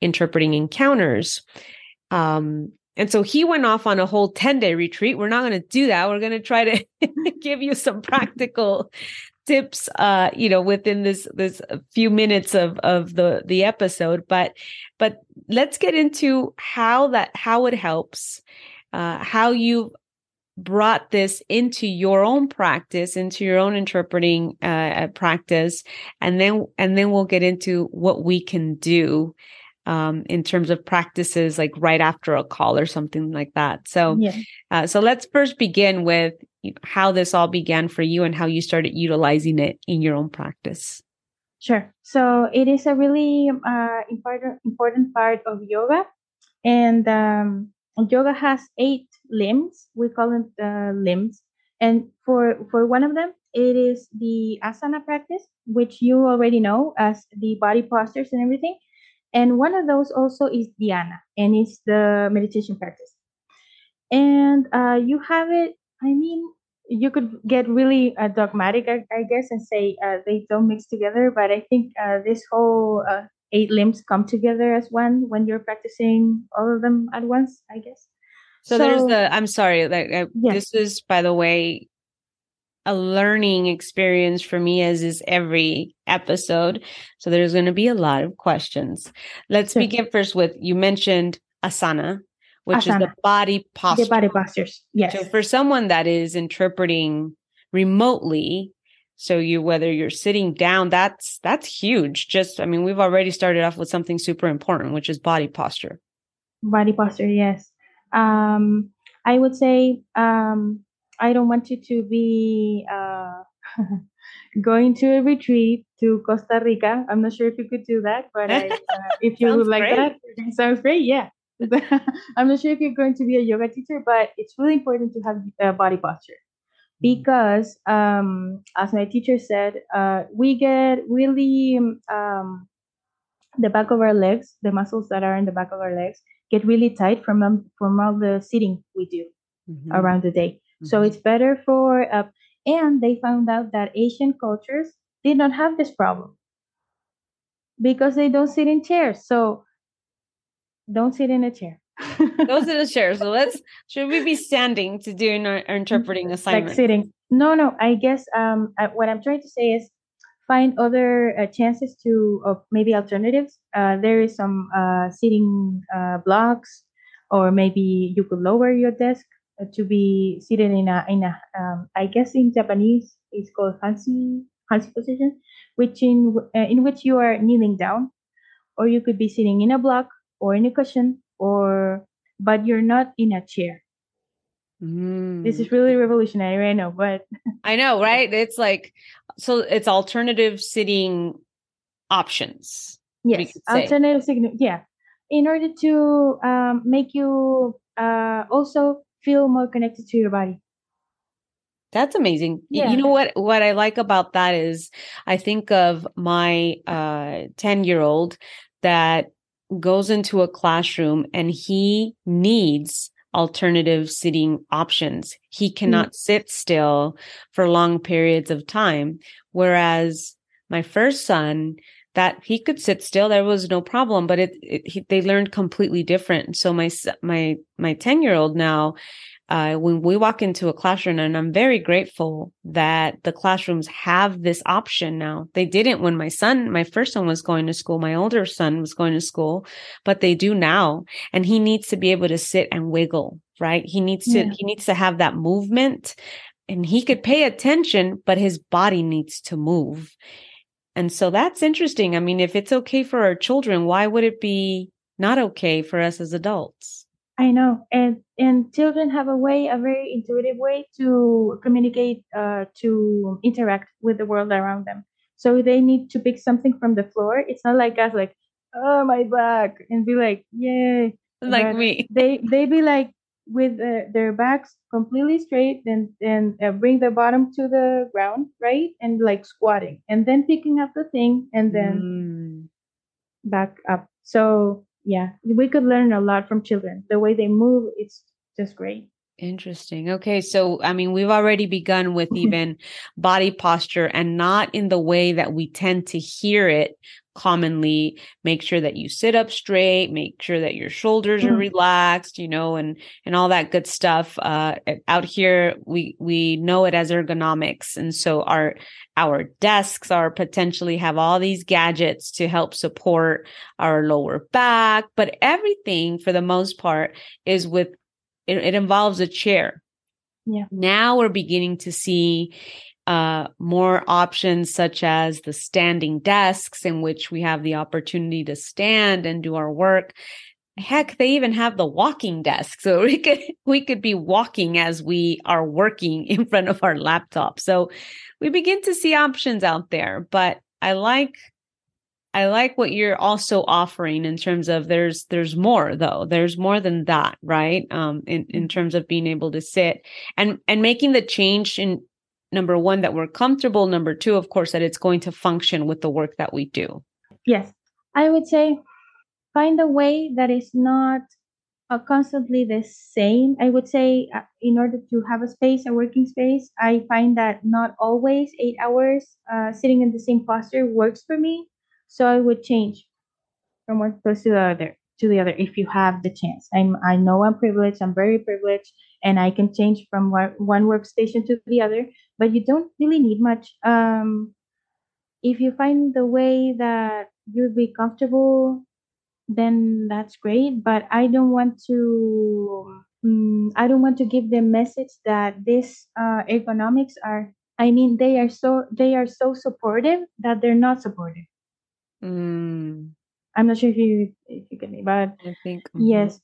[SPEAKER 1] interpreting encounters. Um, and so he went off on a whole 10 day retreat. We're not going to do that. We're going to try to (laughs) give you some practical tips uh you know within this this few minutes of of the the episode but but let's get into how that how it helps uh how you brought this into your own practice into your own interpreting uh practice and then and then we'll get into what we can do um, in terms of practices like right after a call or something like that. So, yeah. uh, so let's first begin with how this all began for you and how you started utilizing it in your own practice.
[SPEAKER 2] Sure. So it is a really uh, important important part of yoga, and um, yoga has eight limbs. We call them uh, limbs, and for for one of them, it is the asana practice, which you already know as the body postures and everything. And one of those also is dhyana, and it's the meditation practice. And uh, you have it, I mean, you could get really uh, dogmatic, I, I, guess, and say uh, they don't mix together. But I think uh, this whole uh, eight limbs come together as one when you're practicing all of them at once, I guess.
[SPEAKER 1] So, so there's the, I'm sorry, like, yes. this is, by the way, a learning experience for me as is every episode. So there's going to be a lot of questions. Let's sure. begin first with you mentioned asana, which asana. is the body posture.
[SPEAKER 2] The body postures. Yes.
[SPEAKER 1] So for someone that is interpreting remotely, So you whether you're sitting down, that's that's huge. Just I mean, we've already started off with something super important, which is body posture.
[SPEAKER 2] Body posture, yes. Um, I would say um, I don't want you to be uh, (laughs) going to a retreat to Costa Rica. I'm not sure if you could do that, but I, (laughs) uh, if you would like great. that, sounds great. Yeah. (laughs) I'm not sure if you're going to be a yoga teacher, but it's really important to have uh, body posture mm-hmm. because, um, as my teacher said, uh, we get really um, the back of our legs, the muscles that are in the back of our legs, get really tight from um, from all the sitting we do mm-hmm. around the day. Mm-hmm. So it's better for uh, and they found out that Asian cultures did not have this problem because they don't sit in chairs. So don't sit in a chair.
[SPEAKER 1] Those are the chairs. So let's (laughs) should we be standing to do our, our interpreting assignment?
[SPEAKER 2] Like sitting. No, no. I guess um I, what I'm trying to say is find other uh, chances to of maybe alternatives. Uh, there is some uh, sitting uh, blocks, or maybe you could lower your desk uh, to be seated in a in a um, I guess in Japanese it's called hansi hansi position, which in uh, in which you are kneeling down, or you could be sitting in a block or in a cushion, or but you're not in a chair. Mm. This is really revolutionary, I know, but
[SPEAKER 1] I know, right? It's like so it's alternative sitting options.
[SPEAKER 2] Yes, alternative sitting. Yeah, in order to um, make you uh, also feel more connected to your body.
[SPEAKER 1] That's amazing. Yeah. You know what what I like about that is I think of my uh 10-year-old that goes into a classroom and he needs alternative sitting options. He cannot mm. sit still for long periods of time whereas my first son that he could sit still there was no problem but it, it he, they learned completely different. So my my my 10 year old now uh, when we walk into a classroom and i'm very grateful that the classrooms have this option now. They didn't when my son my first son was going to school my older son was going to school but they do now. And he needs to be able to sit and wiggle right? He needs to yeah. he needs to have that movement and he could pay attention but his body needs to move and so that's interesting. I mean, if it's okay for our children, why would it be not okay for us as adults?
[SPEAKER 2] I know, and and children have a way, a very intuitive way to communicate, uh, to interact with the world around them. So they need to pick something from the floor. It's not like us, like, oh my back, and be like, yay,
[SPEAKER 1] like me.
[SPEAKER 2] They they be like, with their backs completely straight and and uh, bring the bottom to the ground right? And like squatting and then picking up the thing and then mm. back up. So yeah we could learn a lot from children. The way they move it's just great
[SPEAKER 1] Interesting. Okay. So, I mean, we've already begun with (laughs) even body posture and not in the way that we tend to hear it commonly make sure that you sit up straight make sure that your shoulders are mm-hmm. relaxed you know and and all that good stuff uh out here we we know it as ergonomics and so our our desks are potentially have all these gadgets to help support our lower back but everything for the most part is with it, it involves a chair.
[SPEAKER 2] Yeah.
[SPEAKER 1] Now we're beginning to see uh, more options such as the standing desks in which we have the opportunity to stand and do our work. Heck they even have the walking desk so (laughs) we could we could be walking as we are working in front of our laptop. So we begin to see options out there but i like i like what you're also offering in terms of there's there's more though. There's more than that right? Um in in mm-hmm. terms of being able to sit and and making the change in number one that we're comfortable number two of course that it's going to function with the work that we do.
[SPEAKER 2] Yes. I would say find a way that is not uh, constantly the same. I would say uh, in order to have a space a working space i find that not always eight hours uh, sitting in the same posture works for me so i would change from one place to the other to the other if you have the chance i'm i know i'm privileged i'm very privileged and I can change from one, one workstation to the other, but you don't really need much. Um, if you find the way that you'd be comfortable, then that's great. But I don't want to. Um, I don't want to give the message that these uh, ergonomics are I mean, they are so they are so supportive that they're not supportive.
[SPEAKER 1] Mm,
[SPEAKER 2] I'm not sure if you if you get me, but
[SPEAKER 1] I think
[SPEAKER 2] yes,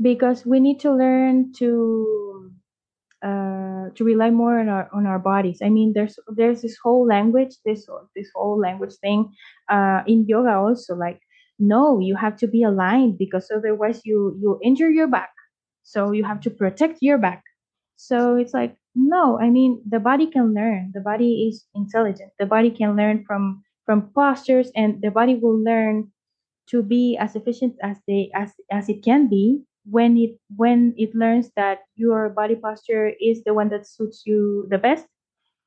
[SPEAKER 2] because we need to learn to uh, to rely more on our on our bodies. I mean, there's there's this whole language, this this whole language thing uh, in yoga also. Like, no, you have to be aligned because otherwise you you injure your back. So you have to protect your back. So it's like no, I mean the body can learn. The body is intelligent. The body can learn from from postures, and the body will learn to be as efficient as they as as it can be when it when it learns that your body posture is the one that suits you the best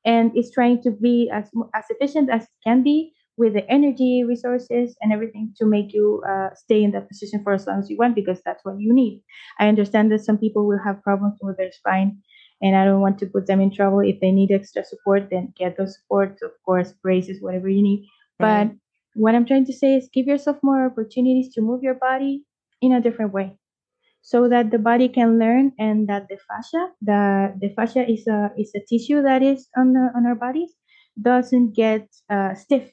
[SPEAKER 2] and it's trying to be as as efficient as it can be with the energy resources and everything to make you uh, stay in that position for as long as you want because that's what you need. I understand that some people will have problems with their spine and i don't want to put them in trouble. If they need extra support then get those supports. Of course braces whatever you need. But what i'm trying to say is give yourself more opportunities to move your body in a different way so that the body can learn and that the fascia the the fascia is a is a tissue that is on the, on our bodies doesn't get uh, stiff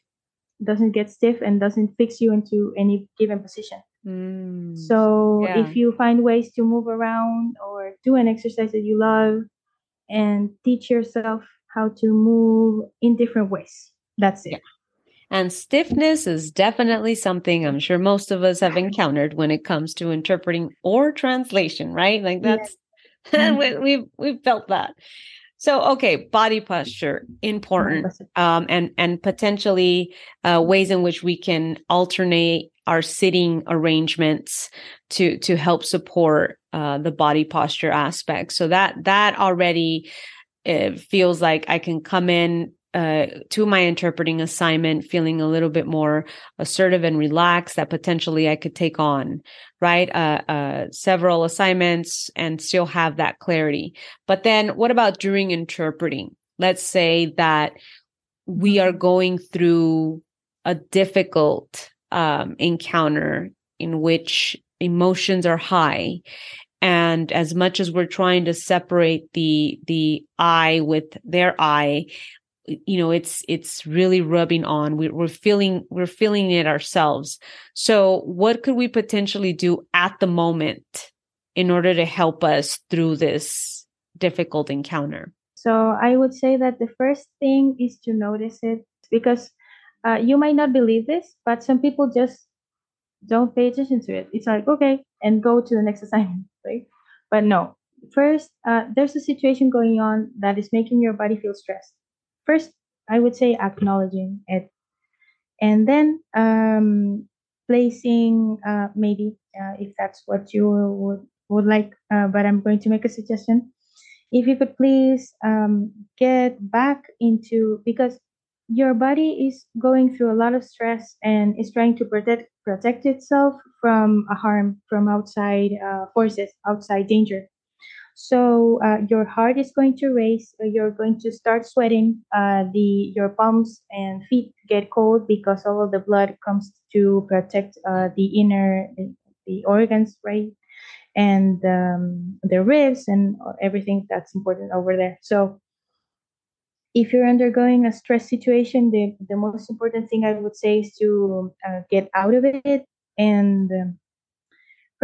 [SPEAKER 2] doesn't get stiff and doesn't fix you into any given position.
[SPEAKER 1] Mm,
[SPEAKER 2] so
[SPEAKER 1] yeah.
[SPEAKER 2] if you find ways to move around or do an exercise that you love and teach yourself how to move in different ways that's it
[SPEAKER 1] Yeah. And stiffness is definitely something I'm sure most of us have encountered when it comes to interpreting or translation, right? Like that's (laughs) we, mm-hmm. we've we've felt that. So okay, body posture important, um, and and potentially uh, ways in which we can alternate our sitting arrangements to to help support uh, the body posture aspect. So that that already it feels like I can come in uh, to my interpreting assignment feeling a little bit more assertive and relaxed that potentially I could take on, right? Uh, uh, several assignments and still have that clarity. But then what about during interpreting? Let's say that we are going through a difficult um, encounter in which emotions are high and as much as we're trying to separate the the i with their i you know it's it's really rubbing on we, we're feeling we're feeling it ourselves so what could we potentially do at the moment in order to help us through this difficult encounter
[SPEAKER 2] So I would say that the first thing is to notice it because uh, you might not believe this, but some people just don't pay attention to it. It's like, okay, and go to the next (laughs) assignment, right? But no, first, uh, there's a situation going on that is making your body feel stressed. First, I would say acknowledging it. And then um, placing, uh, maybe, uh, if that's what you would, would like, uh, but I'm going to make a suggestion if you could please um, get back into because your body is going through a lot of stress and is trying to protect protect itself from a harm from outside uh, forces outside danger so uh, your heart is going to race uh, you're going to start sweating uh, the your palms and feet get cold because all of the blood comes to protect uh, the inner the organs right and um, the ribs and everything that's important over there. So, if you're undergoing a stress situation, the, the most important thing I would say is to uh, get out of it and um,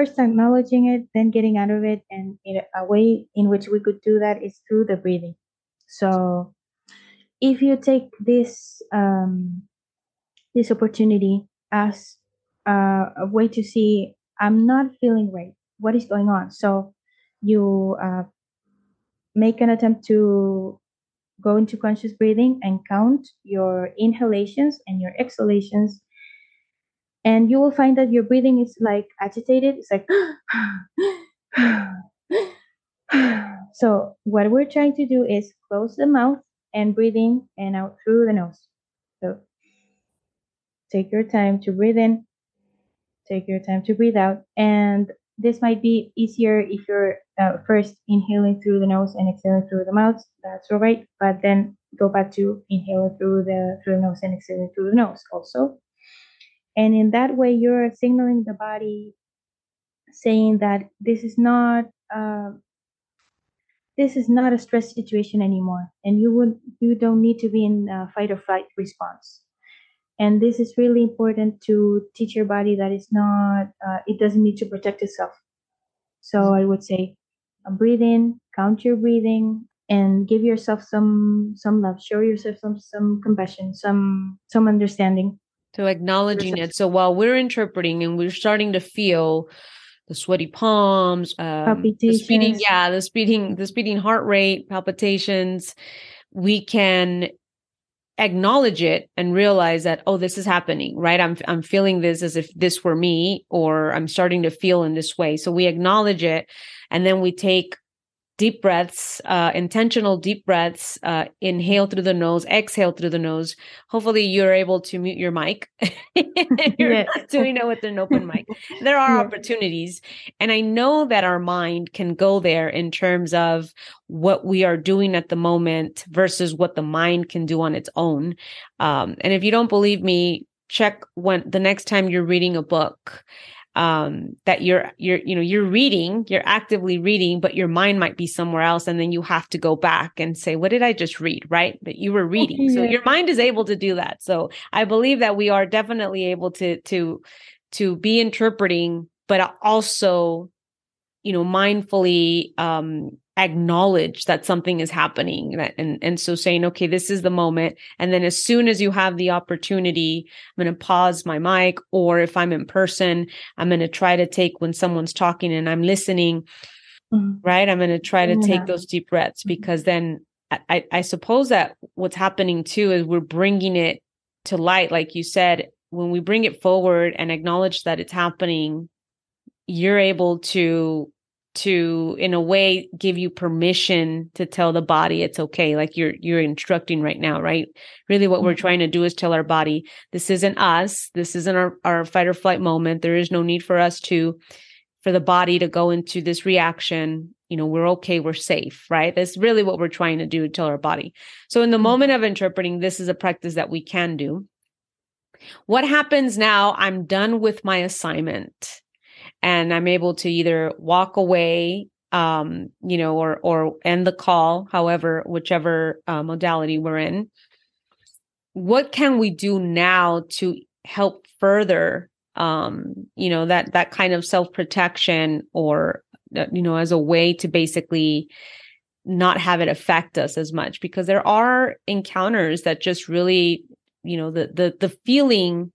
[SPEAKER 2] first acknowledging it, then getting out of it. And a way in which we could do that is through the breathing. So, if you take this um, this opportunity as uh, a way to see, I'm not feeling right what is going on so you uh, make an attempt to go into conscious breathing and count your inhalations and your exhalations and you will find that your breathing is like agitated it's like (sighs) so what we're trying to do is close the mouth and breathe in and out through the nose so take your time to breathe in take your time to breathe out and this might be easier if you're uh, first inhaling through the nose and exhaling through the mouth. That's all right. But then go back to inhaling through the through the nose and exhaling through the nose also. And in that way, you're signaling the body, saying that this is not uh, this is not a stress situation anymore and you would you don't need to be in a fight or flight response. And this is really important to teach your body that it's not uh, it doesn't need to protect itself. So i would say uh, breathe in count your breathing and give yourself some some love. Show yourself some some compassion some some understanding
[SPEAKER 1] so acknowledging it. So while we're interpreting and we're starting to feel the sweaty palms, um, the speeding, yeah, the speeding, the speeding heart rate, palpitations. We can acknowledge it and realize that oh this is happening right? I'm i'm feeling this as if this were me or i'm starting to feel in this way. So we acknowledge it and then we take deep breaths, uh, intentional deep breaths, uh, inhale through the nose, exhale through the nose. Hopefully, you're able to mute your mic. (laughs) you're yes. (laughs) not doing it with an open mic. There are yes. opportunities. And I know that our mind can go there in terms of what we are doing at the moment versus what the mind can do on its own. Um, and if you don't believe me, check when the next time you're reading a book um, that you're you're you know you're reading you're actively reading but your mind might be somewhere else and then you have to go back and say what did i just read? Right? That you were reading. So your mind is able to do that. So i believe that we are definitely able to to to be interpreting but also you know mindfully um acknowledge that something is happening and and so saying okay this is the moment and then as soon as you have the opportunity i'm going to pause my mic or if i'm in person i'm going to try to take when someone's talking and i'm listening mm-hmm. right i'm going to try to yeah. take those deep breaths mm-hmm. because then I, I suppose that what's happening too is we're bringing it to light like you said when we bring it forward and acknowledge that it's happening you're able to to in a way give you permission to tell the body it's okay like you're you're instructing right now right? Really what we're mm-hmm. trying to do is tell our body this isn't us this isn't our, our fight or flight moment there is no need for us to for the body to go into this reaction you know we're okay we're safe right? That's really what we're trying to do to tell our body. So in the mm-hmm. moment of interpreting this is a practice that we can do. What happens now i'm done with my assignment and I'm able to either walk away, um, you know, or or end the call, however, whichever uh, modality we're in. What can we do now to help further, um, you know, that that kind of self protection, or uh, you know, as a way to basically not have it affect us as much because there are encounters that just really you know the the the feeling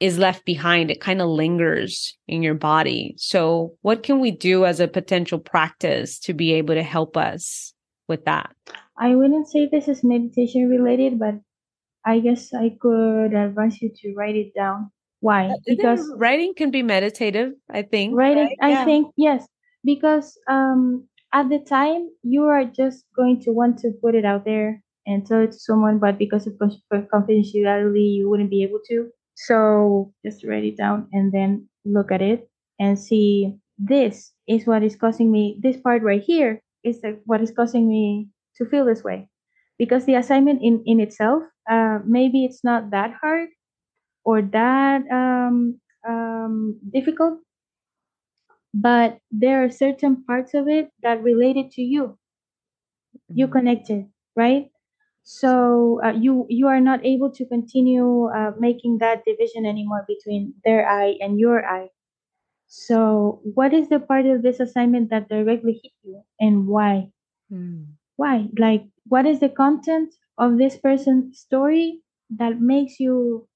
[SPEAKER 1] is left behind, it kind of lingers in your body. So, what can we do as a potential practice to be able to help us with that?
[SPEAKER 2] I wouldn't say this is meditation related, but I guess I could advise you to write it down. Why?
[SPEAKER 1] Uh, because writing can be meditative, I think.
[SPEAKER 2] Writing, right? I yeah. think, yes. Because um, at the time, you are just going to want to put it out there and tell it to someone, but because of confidentiality, you wouldn't be able to. So just write it down and then look at it and see this is what is causing me, this part right here is what is causing me to feel this way. Because the assignment in, in itself, uh, maybe it's not that hard or that um, um, difficult, but there are certain parts of it that related to you. You mm-hmm. connected, right? So uh, you you are not able to continue uh, making that division anymore between their eye and your eye so what is the part of this assignment that directly hit you and why mm. why like what is the content of this person's story that makes you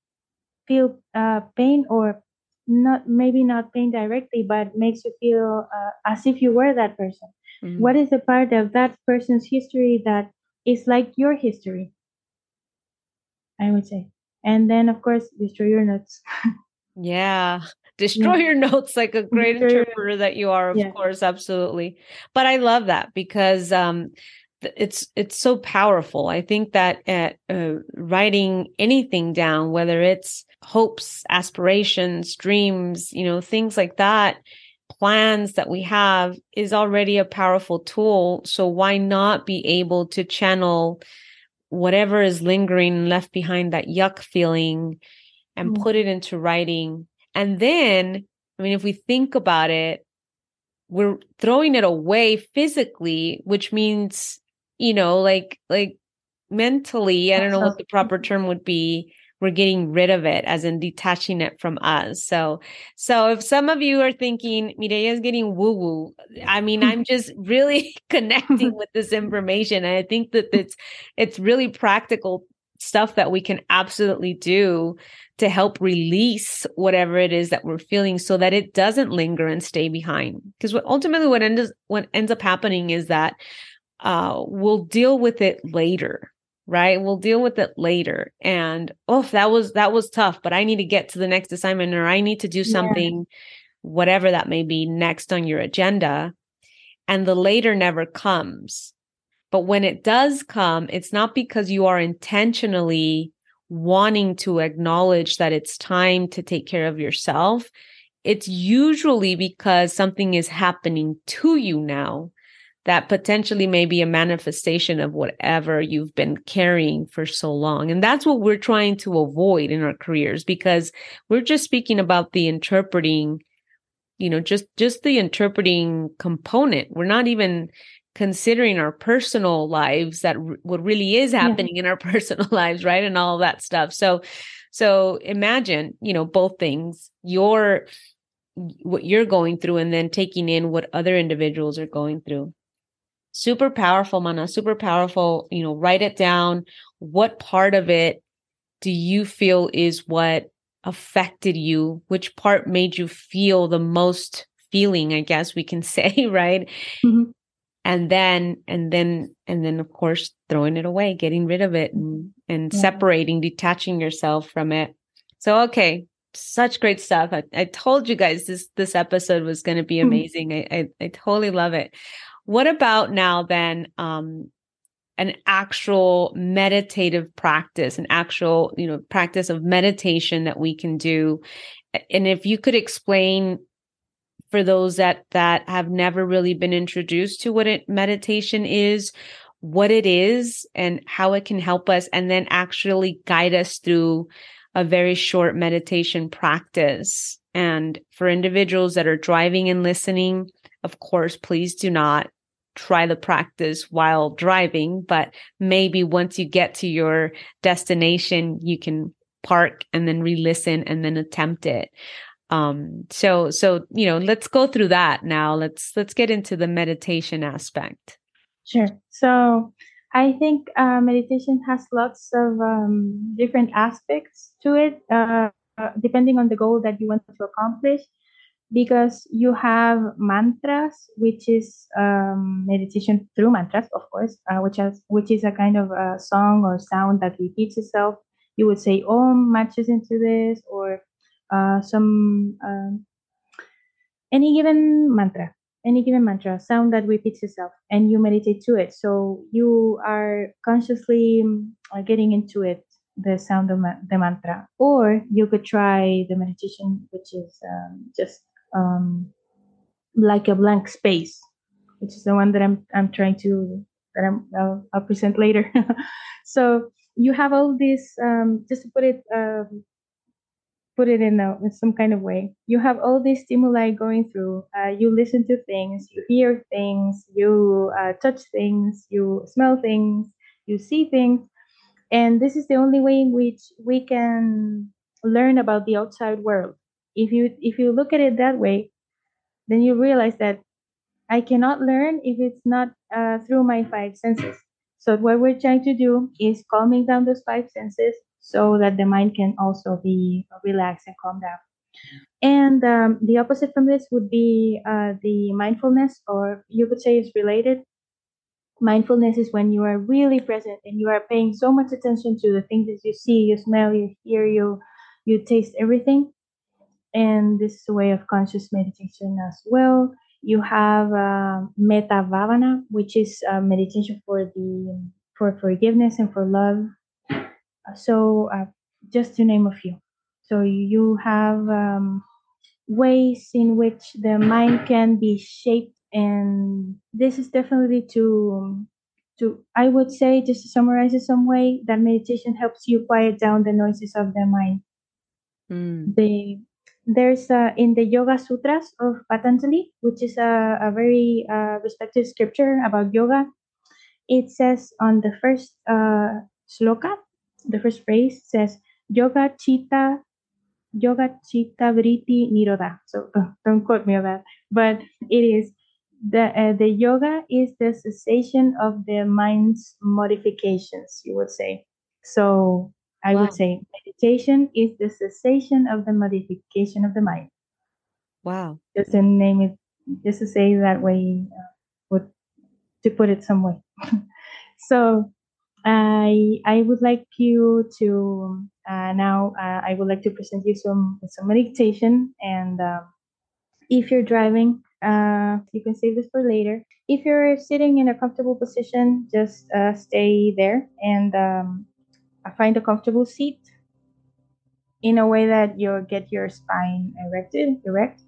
[SPEAKER 2] feel uh, pain or not maybe not pain directly but makes you feel uh, as if you were that person mm. what is the part of that person's history that is like your history, I would say. And then, of course, destroy your notes.
[SPEAKER 1] yeah. (laughs) Destroy yeah. your notes like a great destroy interpreter that you are, of yeah. course, absolutely. But I love that because um, it's it's so powerful. I think that at, uh, writing anything down, whether it's hopes, aspirations, dreams, you know, things like that, plans that we have is already a powerful tool. So why not be able to channel whatever is lingering left behind that yuck feeling and mm. put it into writing? And then, I mean, if we think about it, we're throwing it away physically, which means, you know, like like mentally, I don't know what the proper term would be. We're getting rid of it, as in detaching it from us. So, so if some of you are thinking Mireya is getting woo woo, I mean, I'm (laughs) just really (laughs) connecting with this information, and I think that it's it's really practical stuff that we can absolutely do to help release whatever it is that we're feeling so that it doesn't linger and stay behind because what ultimately what ends what ends up happening is that uh, we'll deal with it later right? We'll deal with it later. And oh that was that was tough but i need to get to the next assignment or i need to do something yeah. whatever that may be next on your agenda. And the later never comes. But when it does come it's not because you are intentionally wanting to acknowledge that it's time to take care of yourself. It's usually because something is happening to you now that potentially may be a manifestation of whatever you've been carrying for so long. And that's what we're trying to avoid in our careers because we're just speaking about the interpreting, you know, just just the interpreting component. We're not even considering our personal lives that r- what really is happening yeah. in our (laughs) personal lives, right? And all that stuff. So so imagine, you know, both things. Your what you're going through and then taking in what other individuals are going through super powerful mana super powerful you know write it down what part of it do you feel is what affected you which part made you feel the most feeling i guess we can (laughs) say right mm-hmm. and then and then and then of course throwing it away getting rid of it and and yeah. separating detaching yourself from it so okay such great stuff I, I told you guys this this episode was going to be mm-hmm. amazing mm-hmm. I, I i totally love it what about now then um, an actual meditative practice, an actual, you know, practice of meditation that we can do? And if you could explain for those that that have never really been introduced to what it meditation is, what it is and how it can help us and then actually guide us through a very short meditation practice. And for individuals that are driving and listening, of course, please do not try the practice while driving, but maybe once you get to your destination, you can park and then re-listen and then attempt it. Um, so, so, you know, let's go through that now. Let's, let's get into the meditation aspect.
[SPEAKER 2] Sure. So I think uh, meditation has lots of um, different aspects to it, uh, depending on the goal that you want to accomplish because you have mantras, which is um, meditation through mantras, of course, uh, which has which is a kind of a song or sound that repeats itself. You would say "Om" matches into this, or uh, some uh, any given mantra, any given mantra sound that repeats itself, and you meditate to it. So you are consciously uh, getting into it the sound of ma- the mantra or you could try the meditation which is um, just um, like a blank space, which is the one that I'm I'm trying to that I'm I'll, I'll present later. (laughs) so you have all these um, just to put it um, put it in, a, in some kind of way. You have all these stimuli going through. Uh, you listen to things, you hear things, you uh, touch things, you smell things, you see things, and this is the only way in which we can learn about the outside world if you if you look at it that way then you realize that i cannot learn if it's not uh, through my five senses. So what we're trying to do is calming down those five senses so that the mind can also be relaxed and calm down. And um, the opposite from this would be uh, the mindfulness or you could say it's related. Mindfulness is when you are really present and you are paying so much attention to the things that you see you smell you hear you you taste everything and this is a way of conscious meditation as well. You have uh, Metta Bhavana, which is a meditation for the for forgiveness and for love. So, uh, just to name a few. So you have um, ways in which the mind can be shaped, and this is definitely to to I would say just to summarize it some way that meditation helps you quiet down the noises of the mind. Mm. The there's uh, in the Yoga Sutras of Patanjali, which is a, a very uh, respected scripture about yoga. It says on the first uh, sloka, the first phrase says Yoga Chitta Yoga Chitta Vritti Nirodha. So uh, don't quote me on that, but it is the uh, the yoga is the cessation of the mind's modifications. You would say. So I wow. would say meditation is the cessation of the modification of the mind.
[SPEAKER 1] Wow.
[SPEAKER 2] Just to name it, just to say that way, uh, would to put it some way. (laughs) so I I would like you to uh, now uh, I would like to present you some some meditation and uh, if you're driving uh, you can save this for later. If you're sitting in a comfortable position, just uh, stay there and um, find a comfortable seat in a way that you get your spine erected, erect,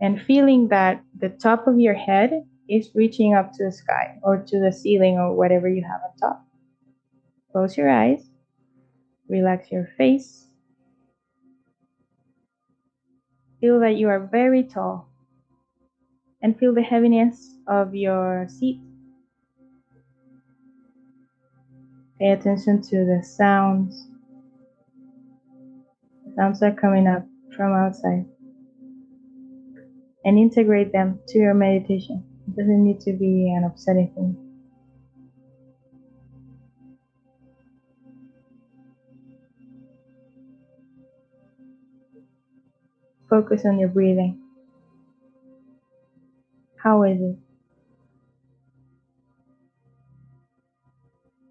[SPEAKER 2] and feeling that the top of your head is reaching up to the sky or to the ceiling or whatever you have on top. Close your eyes, relax your face. Feel that you are very tall and feel the heaviness of your seat. Pay attention to the sounds. The sounds are coming up from outside. And integrate them to your meditation. It doesn't need to be an upsetting thing. Focus on your breathing. How is it?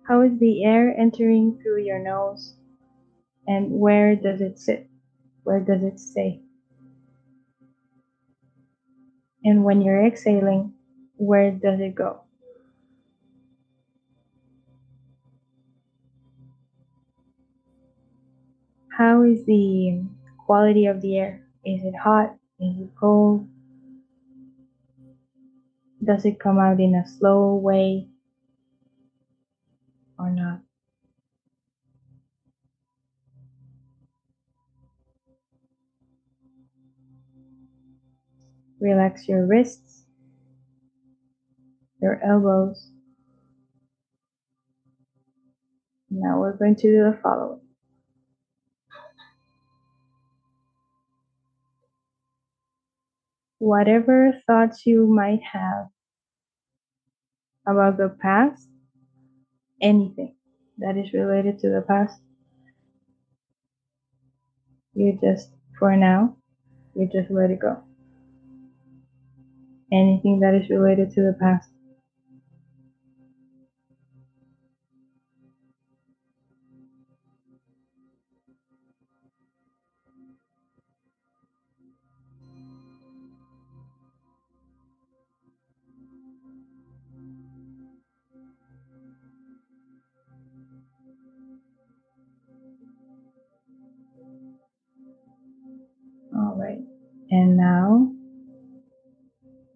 [SPEAKER 2] How is the air entering through your nose? And where does it sit? Where does it stay? And when you're exhaling, where does it go? How is the quality of the air? Is it hot? Is it cold? Does it come out in a slow way or not? Relax your wrists, your elbows. Now we're going to do the following. Whatever thoughts you might have about the past, anything that is related to the past. You just, for now, you just let it go. Anything that is related to the past.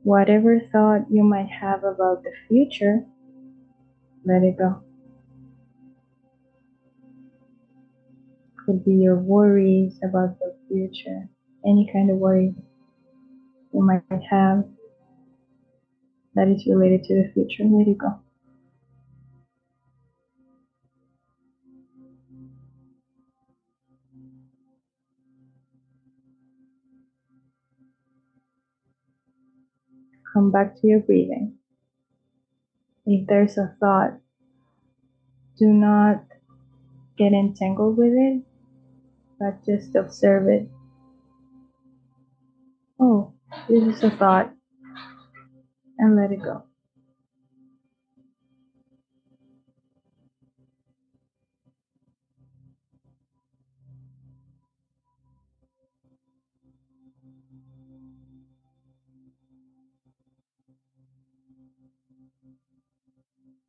[SPEAKER 2] Whatever thought you might have about the future, let it go. Could be your worries about the future, any kind of worry you might have that is related to the future, let it go. Come back to your breathing. If there's a thought, do not get entangled with it, but just observe it. Oh, this is a thought, and let it go.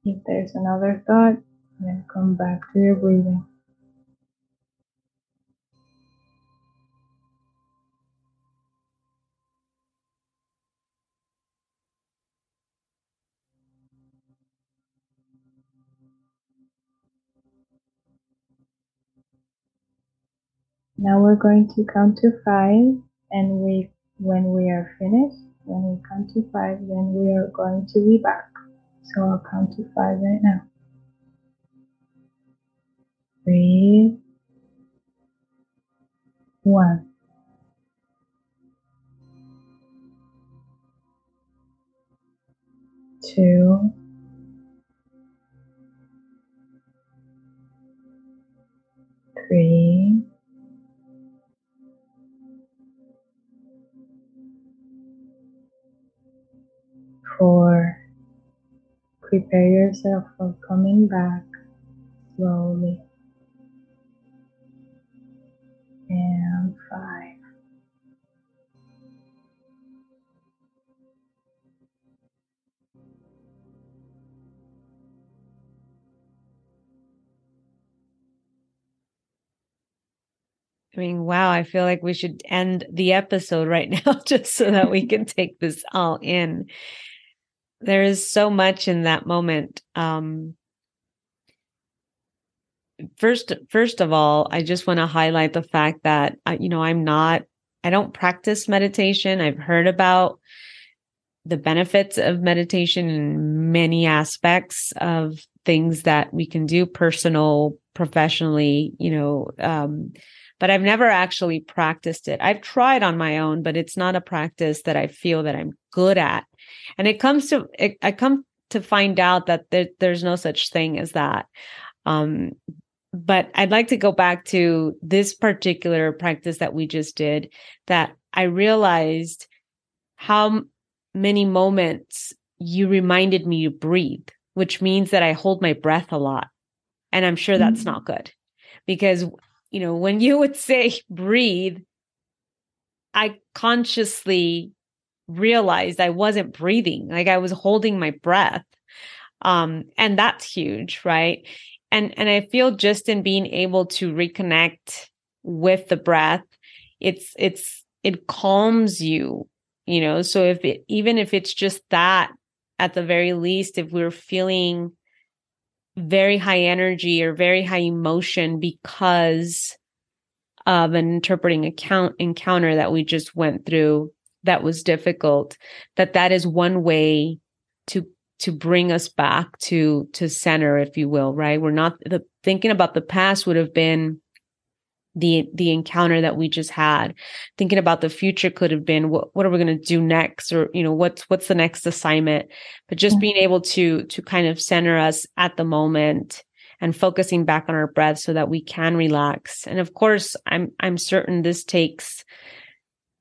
[SPEAKER 2] If there's another thought, then come back to your breathing. Now we're going to count to five, and we, when we are finished, when we count to five, then we are going to be back. So I'll count to five right now. Three, one. Two, three, four. Prepare yourself for coming back slowly. And five.
[SPEAKER 1] I mean, wow, I feel like we should end the episode right (laughs) now just so that we can take this all in. There is so much in that moment. Um first first of all, I just want to highlight the fact that uh, you know, I'm not I don't practice meditation. I've heard about the benefits of meditation in many aspects of things that we can do personal, professionally, you know, um but I've never actually practiced it. I've tried on my own, but it's not a practice that I feel that I'm good at. And it comes to, it, I come to find out that there, there's no such thing as that. Um, but I'd like to go back to this particular practice that we just did that I realized how many moments you reminded me to breathe, which means that I hold my breath a lot. And I'm sure that's mm-hmm. not good because you know, when you would (laughs) say breathe, I consciously realized I wasn't breathing, like I was holding my breath. Um, and that's huge, right? And and I feel just in being able to reconnect with the breath, it's it's it calms you, you know. So if it even if it's just that at the very least, if we're feeling very high energy or very high emotion because of an interpreting account encounter that we just went through that was difficult that that is one way to to bring us back to to center if you will right? We're not the thinking about the past would have been the the encounter that we just had. Thinking about the future could have been what what are we going to do next or you know what's what's the next assignment? But just mm-hmm. being able to to kind of center us at the moment and focusing back on our breath so that we can relax. And of course i'm i'm certain this takes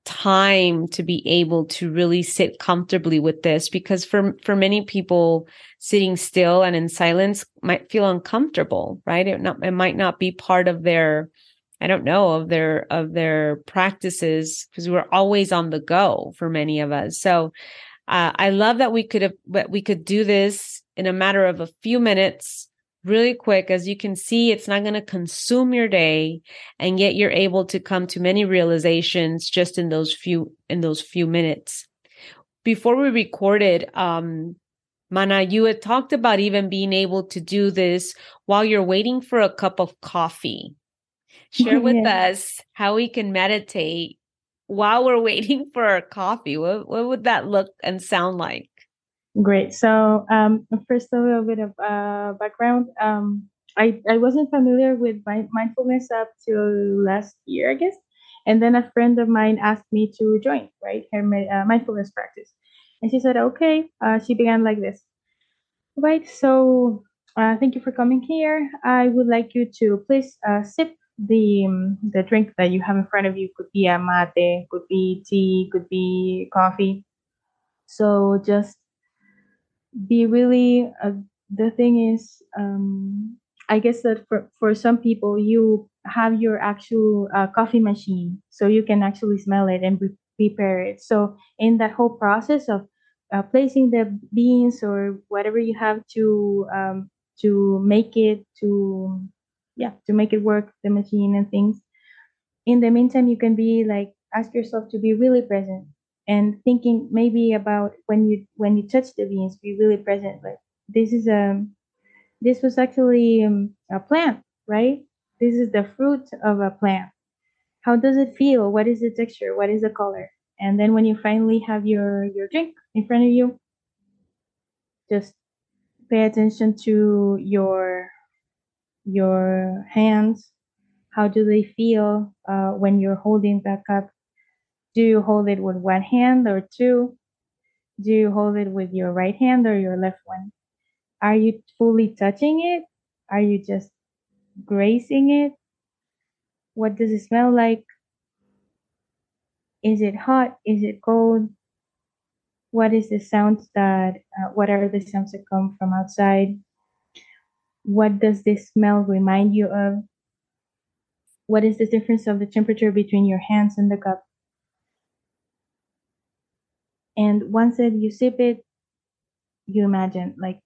[SPEAKER 1] time to be able to really sit comfortably with this because for for many people sitting still and in silence might feel uncomfortable right it not it might not be part of their I don't know of their of their practices because we're always on the go for many of us. So uh, I love that we could have that we could do this in a matter of a few minutes, really quick. As you can see, it's not going to consume your day, and yet you're able to come to many realizations just in those few in those few minutes. Before we recorded, um, Mana, you had talked about even being able to do this while you're waiting for a cup of coffee share (laughs) with yeah. us how we can meditate while we're (laughs) waiting for our coffee. What, what would that look and sound like?
[SPEAKER 2] Great. So, um, first, a little bit of uh, background. Um, I, I wasn't familiar with my mindfulness up to last year, I guess. And then a friend of mine asked me to join, right, her uh, mindfulness practice. And she said, okay. Uh, she began like this. Right. So, uh, thank you for coming here. I would like you to please uh, sit the um, the drink that you have in front of you could be a mate, could be tea, could be coffee. So just be really. Uh, the thing is, um, I guess that for for some people, you have your actual uh, coffee machine, so you can actually smell it and pre- prepare it. So in that whole process of uh, placing the beans or whatever you have to um, to make it to yeah to make it work the machine and things in the meantime you can be like ask yourself to be really present and thinking maybe about when you when you touch the beans be really present like this is a um, this was actually um, a plant right this is the fruit of a plant how does it feel? What is the texture? What is the color? And then when you finally have your your drink in front of you, just pay attention to your your hands. How do they feel uh, when you're holding that cup? Do you hold it with one hand or two? Do you hold it with your right hand or your left one? Are you fully touching it? Are you just grazing it? What does it smell like? Is it hot? Is it cold? What is the sounds that, uh, what are the sounds that come from outside? What does this smell remind you of? What is the difference of the temperature between your hands and the cup? And once that you sip it, you imagine like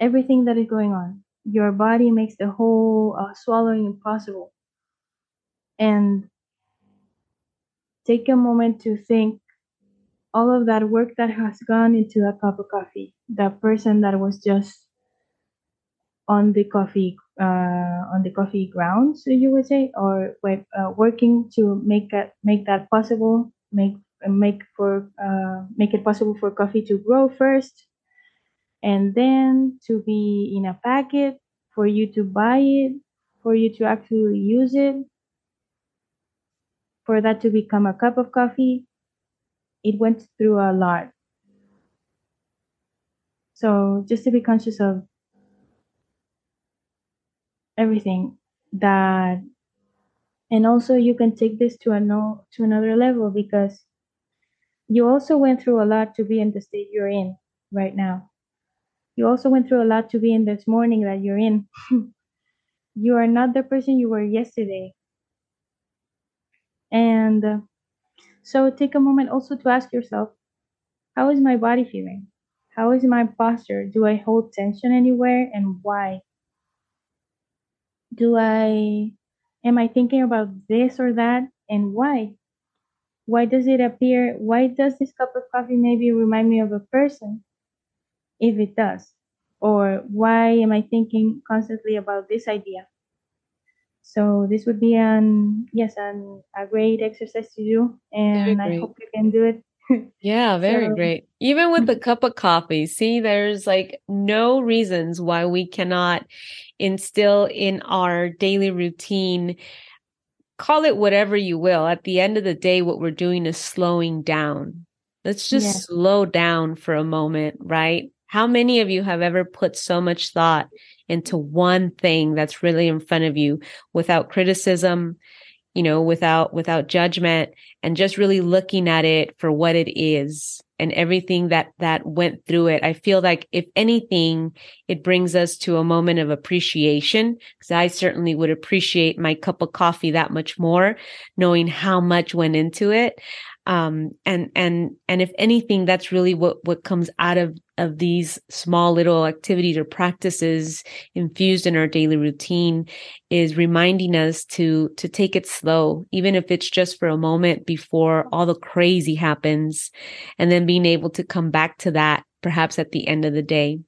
[SPEAKER 2] everything that is going on. Your body makes the whole uh, swallowing impossible. And take a moment to think all of that work that has gone into that cup of coffee. That person that was just on the coffee uh, on the coffee grounds, you would say, or uh, working to make that make that possible, make make for uh, make it possible for coffee to grow first, and then to be in a packet for you to buy it, for you to actually use it, for that to become a cup of coffee. It went through a lot. So just to be conscious of everything that and also you can take this to a no, to another level because you also went through a lot to be in the state you're in right now. You also went through a lot to be in this morning that you're in. (laughs) you are not the person you were yesterday. And uh, so take a moment also to ask yourself how is my body feeling? How is my posture? Do I hold tension anywhere and why? Do I am I thinking about this or that and why? Why does it appear? Why does this cup of coffee maybe remind me of a person? If it does. Or why am I thinking constantly about this idea? So this would be an yes, an a great exercise to do, and I hope you can do it. (laughs)
[SPEAKER 1] yeah, very so, great. Even with the (laughs) cup of coffee, see, there's like no reasons why we cannot instill in our daily routine call it whatever you will. At the end of the day, what we're doing is slowing down. Let's just slow down for a moment, right? How many of you have ever put so much thought into one thing that's really in front of you without criticism, you know, without without judgment and just really looking at it for what it is and everything that that went through it. I feel like if anything it brings us to a moment of appreciation because i certainly would appreciate my cup of coffee that much more knowing how much went into it um, and and and if anything that's really what what comes out of of these small little activities or practices infused in our daily routine is reminding us to to take it slow even if it's just for a moment before all the crazy happens and then being able to come back to that perhaps at the end of the day.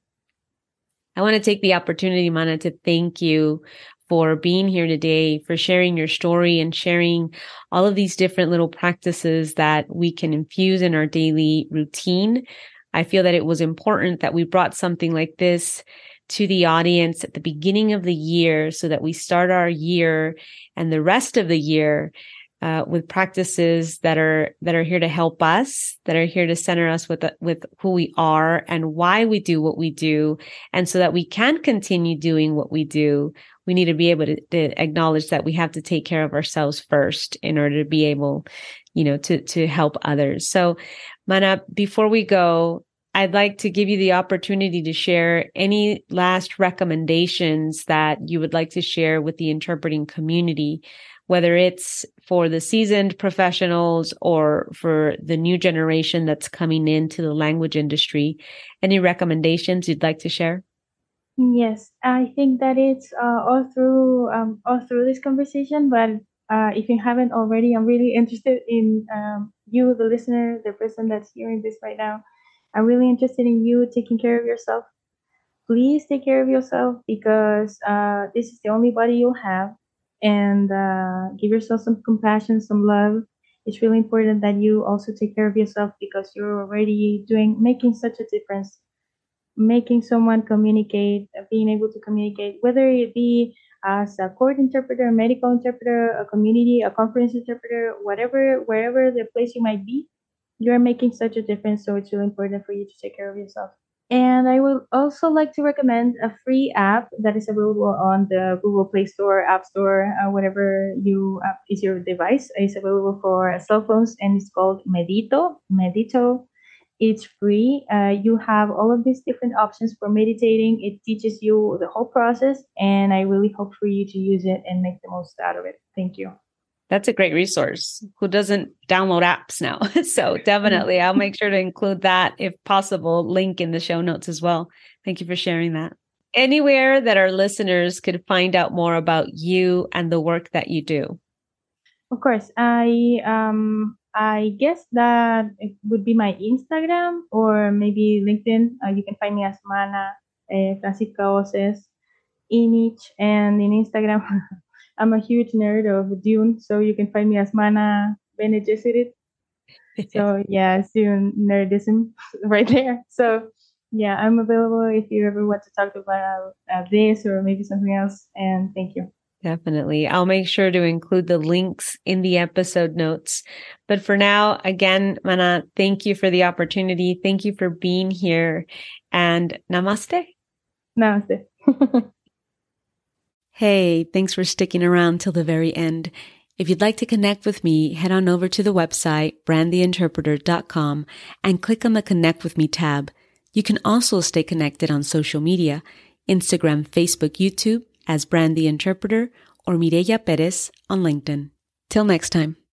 [SPEAKER 1] I want to take the opportunity, Mana, to thank you for being here today, for sharing your story and sharing all of these different little practices that we can infuse in our daily routine. I feel that it was important that we brought something like this to the audience at the beginning of the year so that we start our year and the rest of the year uh, with practices that are that are here to help us, that are here to center us with with who we are and why we do what we do, and so that we can continue doing what we do we need to be able to, to, acknowledge that we have to take care of ourselves first in order to be able, you know, to to help others. So, Mana, before we go, I'd like to give you the opportunity to share any last recommendations that you would like to share with the interpreting community, whether it's for the seasoned professionals or for the new generation that's coming into the language industry. Any recommendations you'd like to share?
[SPEAKER 2] Yes, I think that it's uh, all through um, all through this conversation. But uh, if you haven't already, I'm really interested in um, you, the listener, the person that's hearing this right now. I'm really interested in you taking care of yourself. Please take care of yourself because uh, this is the only body you'll have. and uh, give yourself some compassion, some love. It's really important that you also take care of yourself because you're already doing making such a difference, making someone communicate, being able to communicate, whether it be as a court interpreter, a medical interpreter, a community, a conference interpreter, whatever, wherever the place you might be, you're making such a difference. So it's really important for you to take care of yourself. And I would also like to recommend a free app that is available on the Google Play Store, App Store, uh, whatever you uh, is your device. It's available for cell phones, and it's called Medito. Medito. It's free. Uh, you have all of these different options for meditating. It teaches you the whole process, and I really hope for you to use it and make the most out of it. Thank you.
[SPEAKER 1] That's a great resource. Who doesn't download apps now? (laughs) so definitely, I'll make sure to include that if possible, link in the show notes as well. Thank you for sharing that. Anywhere that our listeners could find out more about you and the work that you do.
[SPEAKER 2] Of course, I um I guess that it would be my Instagram or maybe LinkedIn. Uh, you can find me as Mana uh, Francisca Oces image and in Instagram (laughs) I'm a huge nerd of Dune, so you can find me as Mana Bene Gesserit. (laughs) so yeah, it's Dune nerdism (laughs) right there. So yeah, I'm available if you ever want to talk about uh, this or maybe something else. And thank you.
[SPEAKER 1] Definitely. I'll make sure to include the links in the episode notes. But for now, again, Mana, thank you for the opportunity. Thank you for being here and namaste.
[SPEAKER 2] Namaste. (laughs)
[SPEAKER 1] Hey, thanks for sticking around till the very end. If you'd like to connect with me, head on over to the website, brandtheinterpreter.com and click on the Connect with Me tab. You can also stay connected on social media, Instagram, Facebook, YouTube as Brand the Interpreter or Mireya Perez on LinkedIn. Till next time.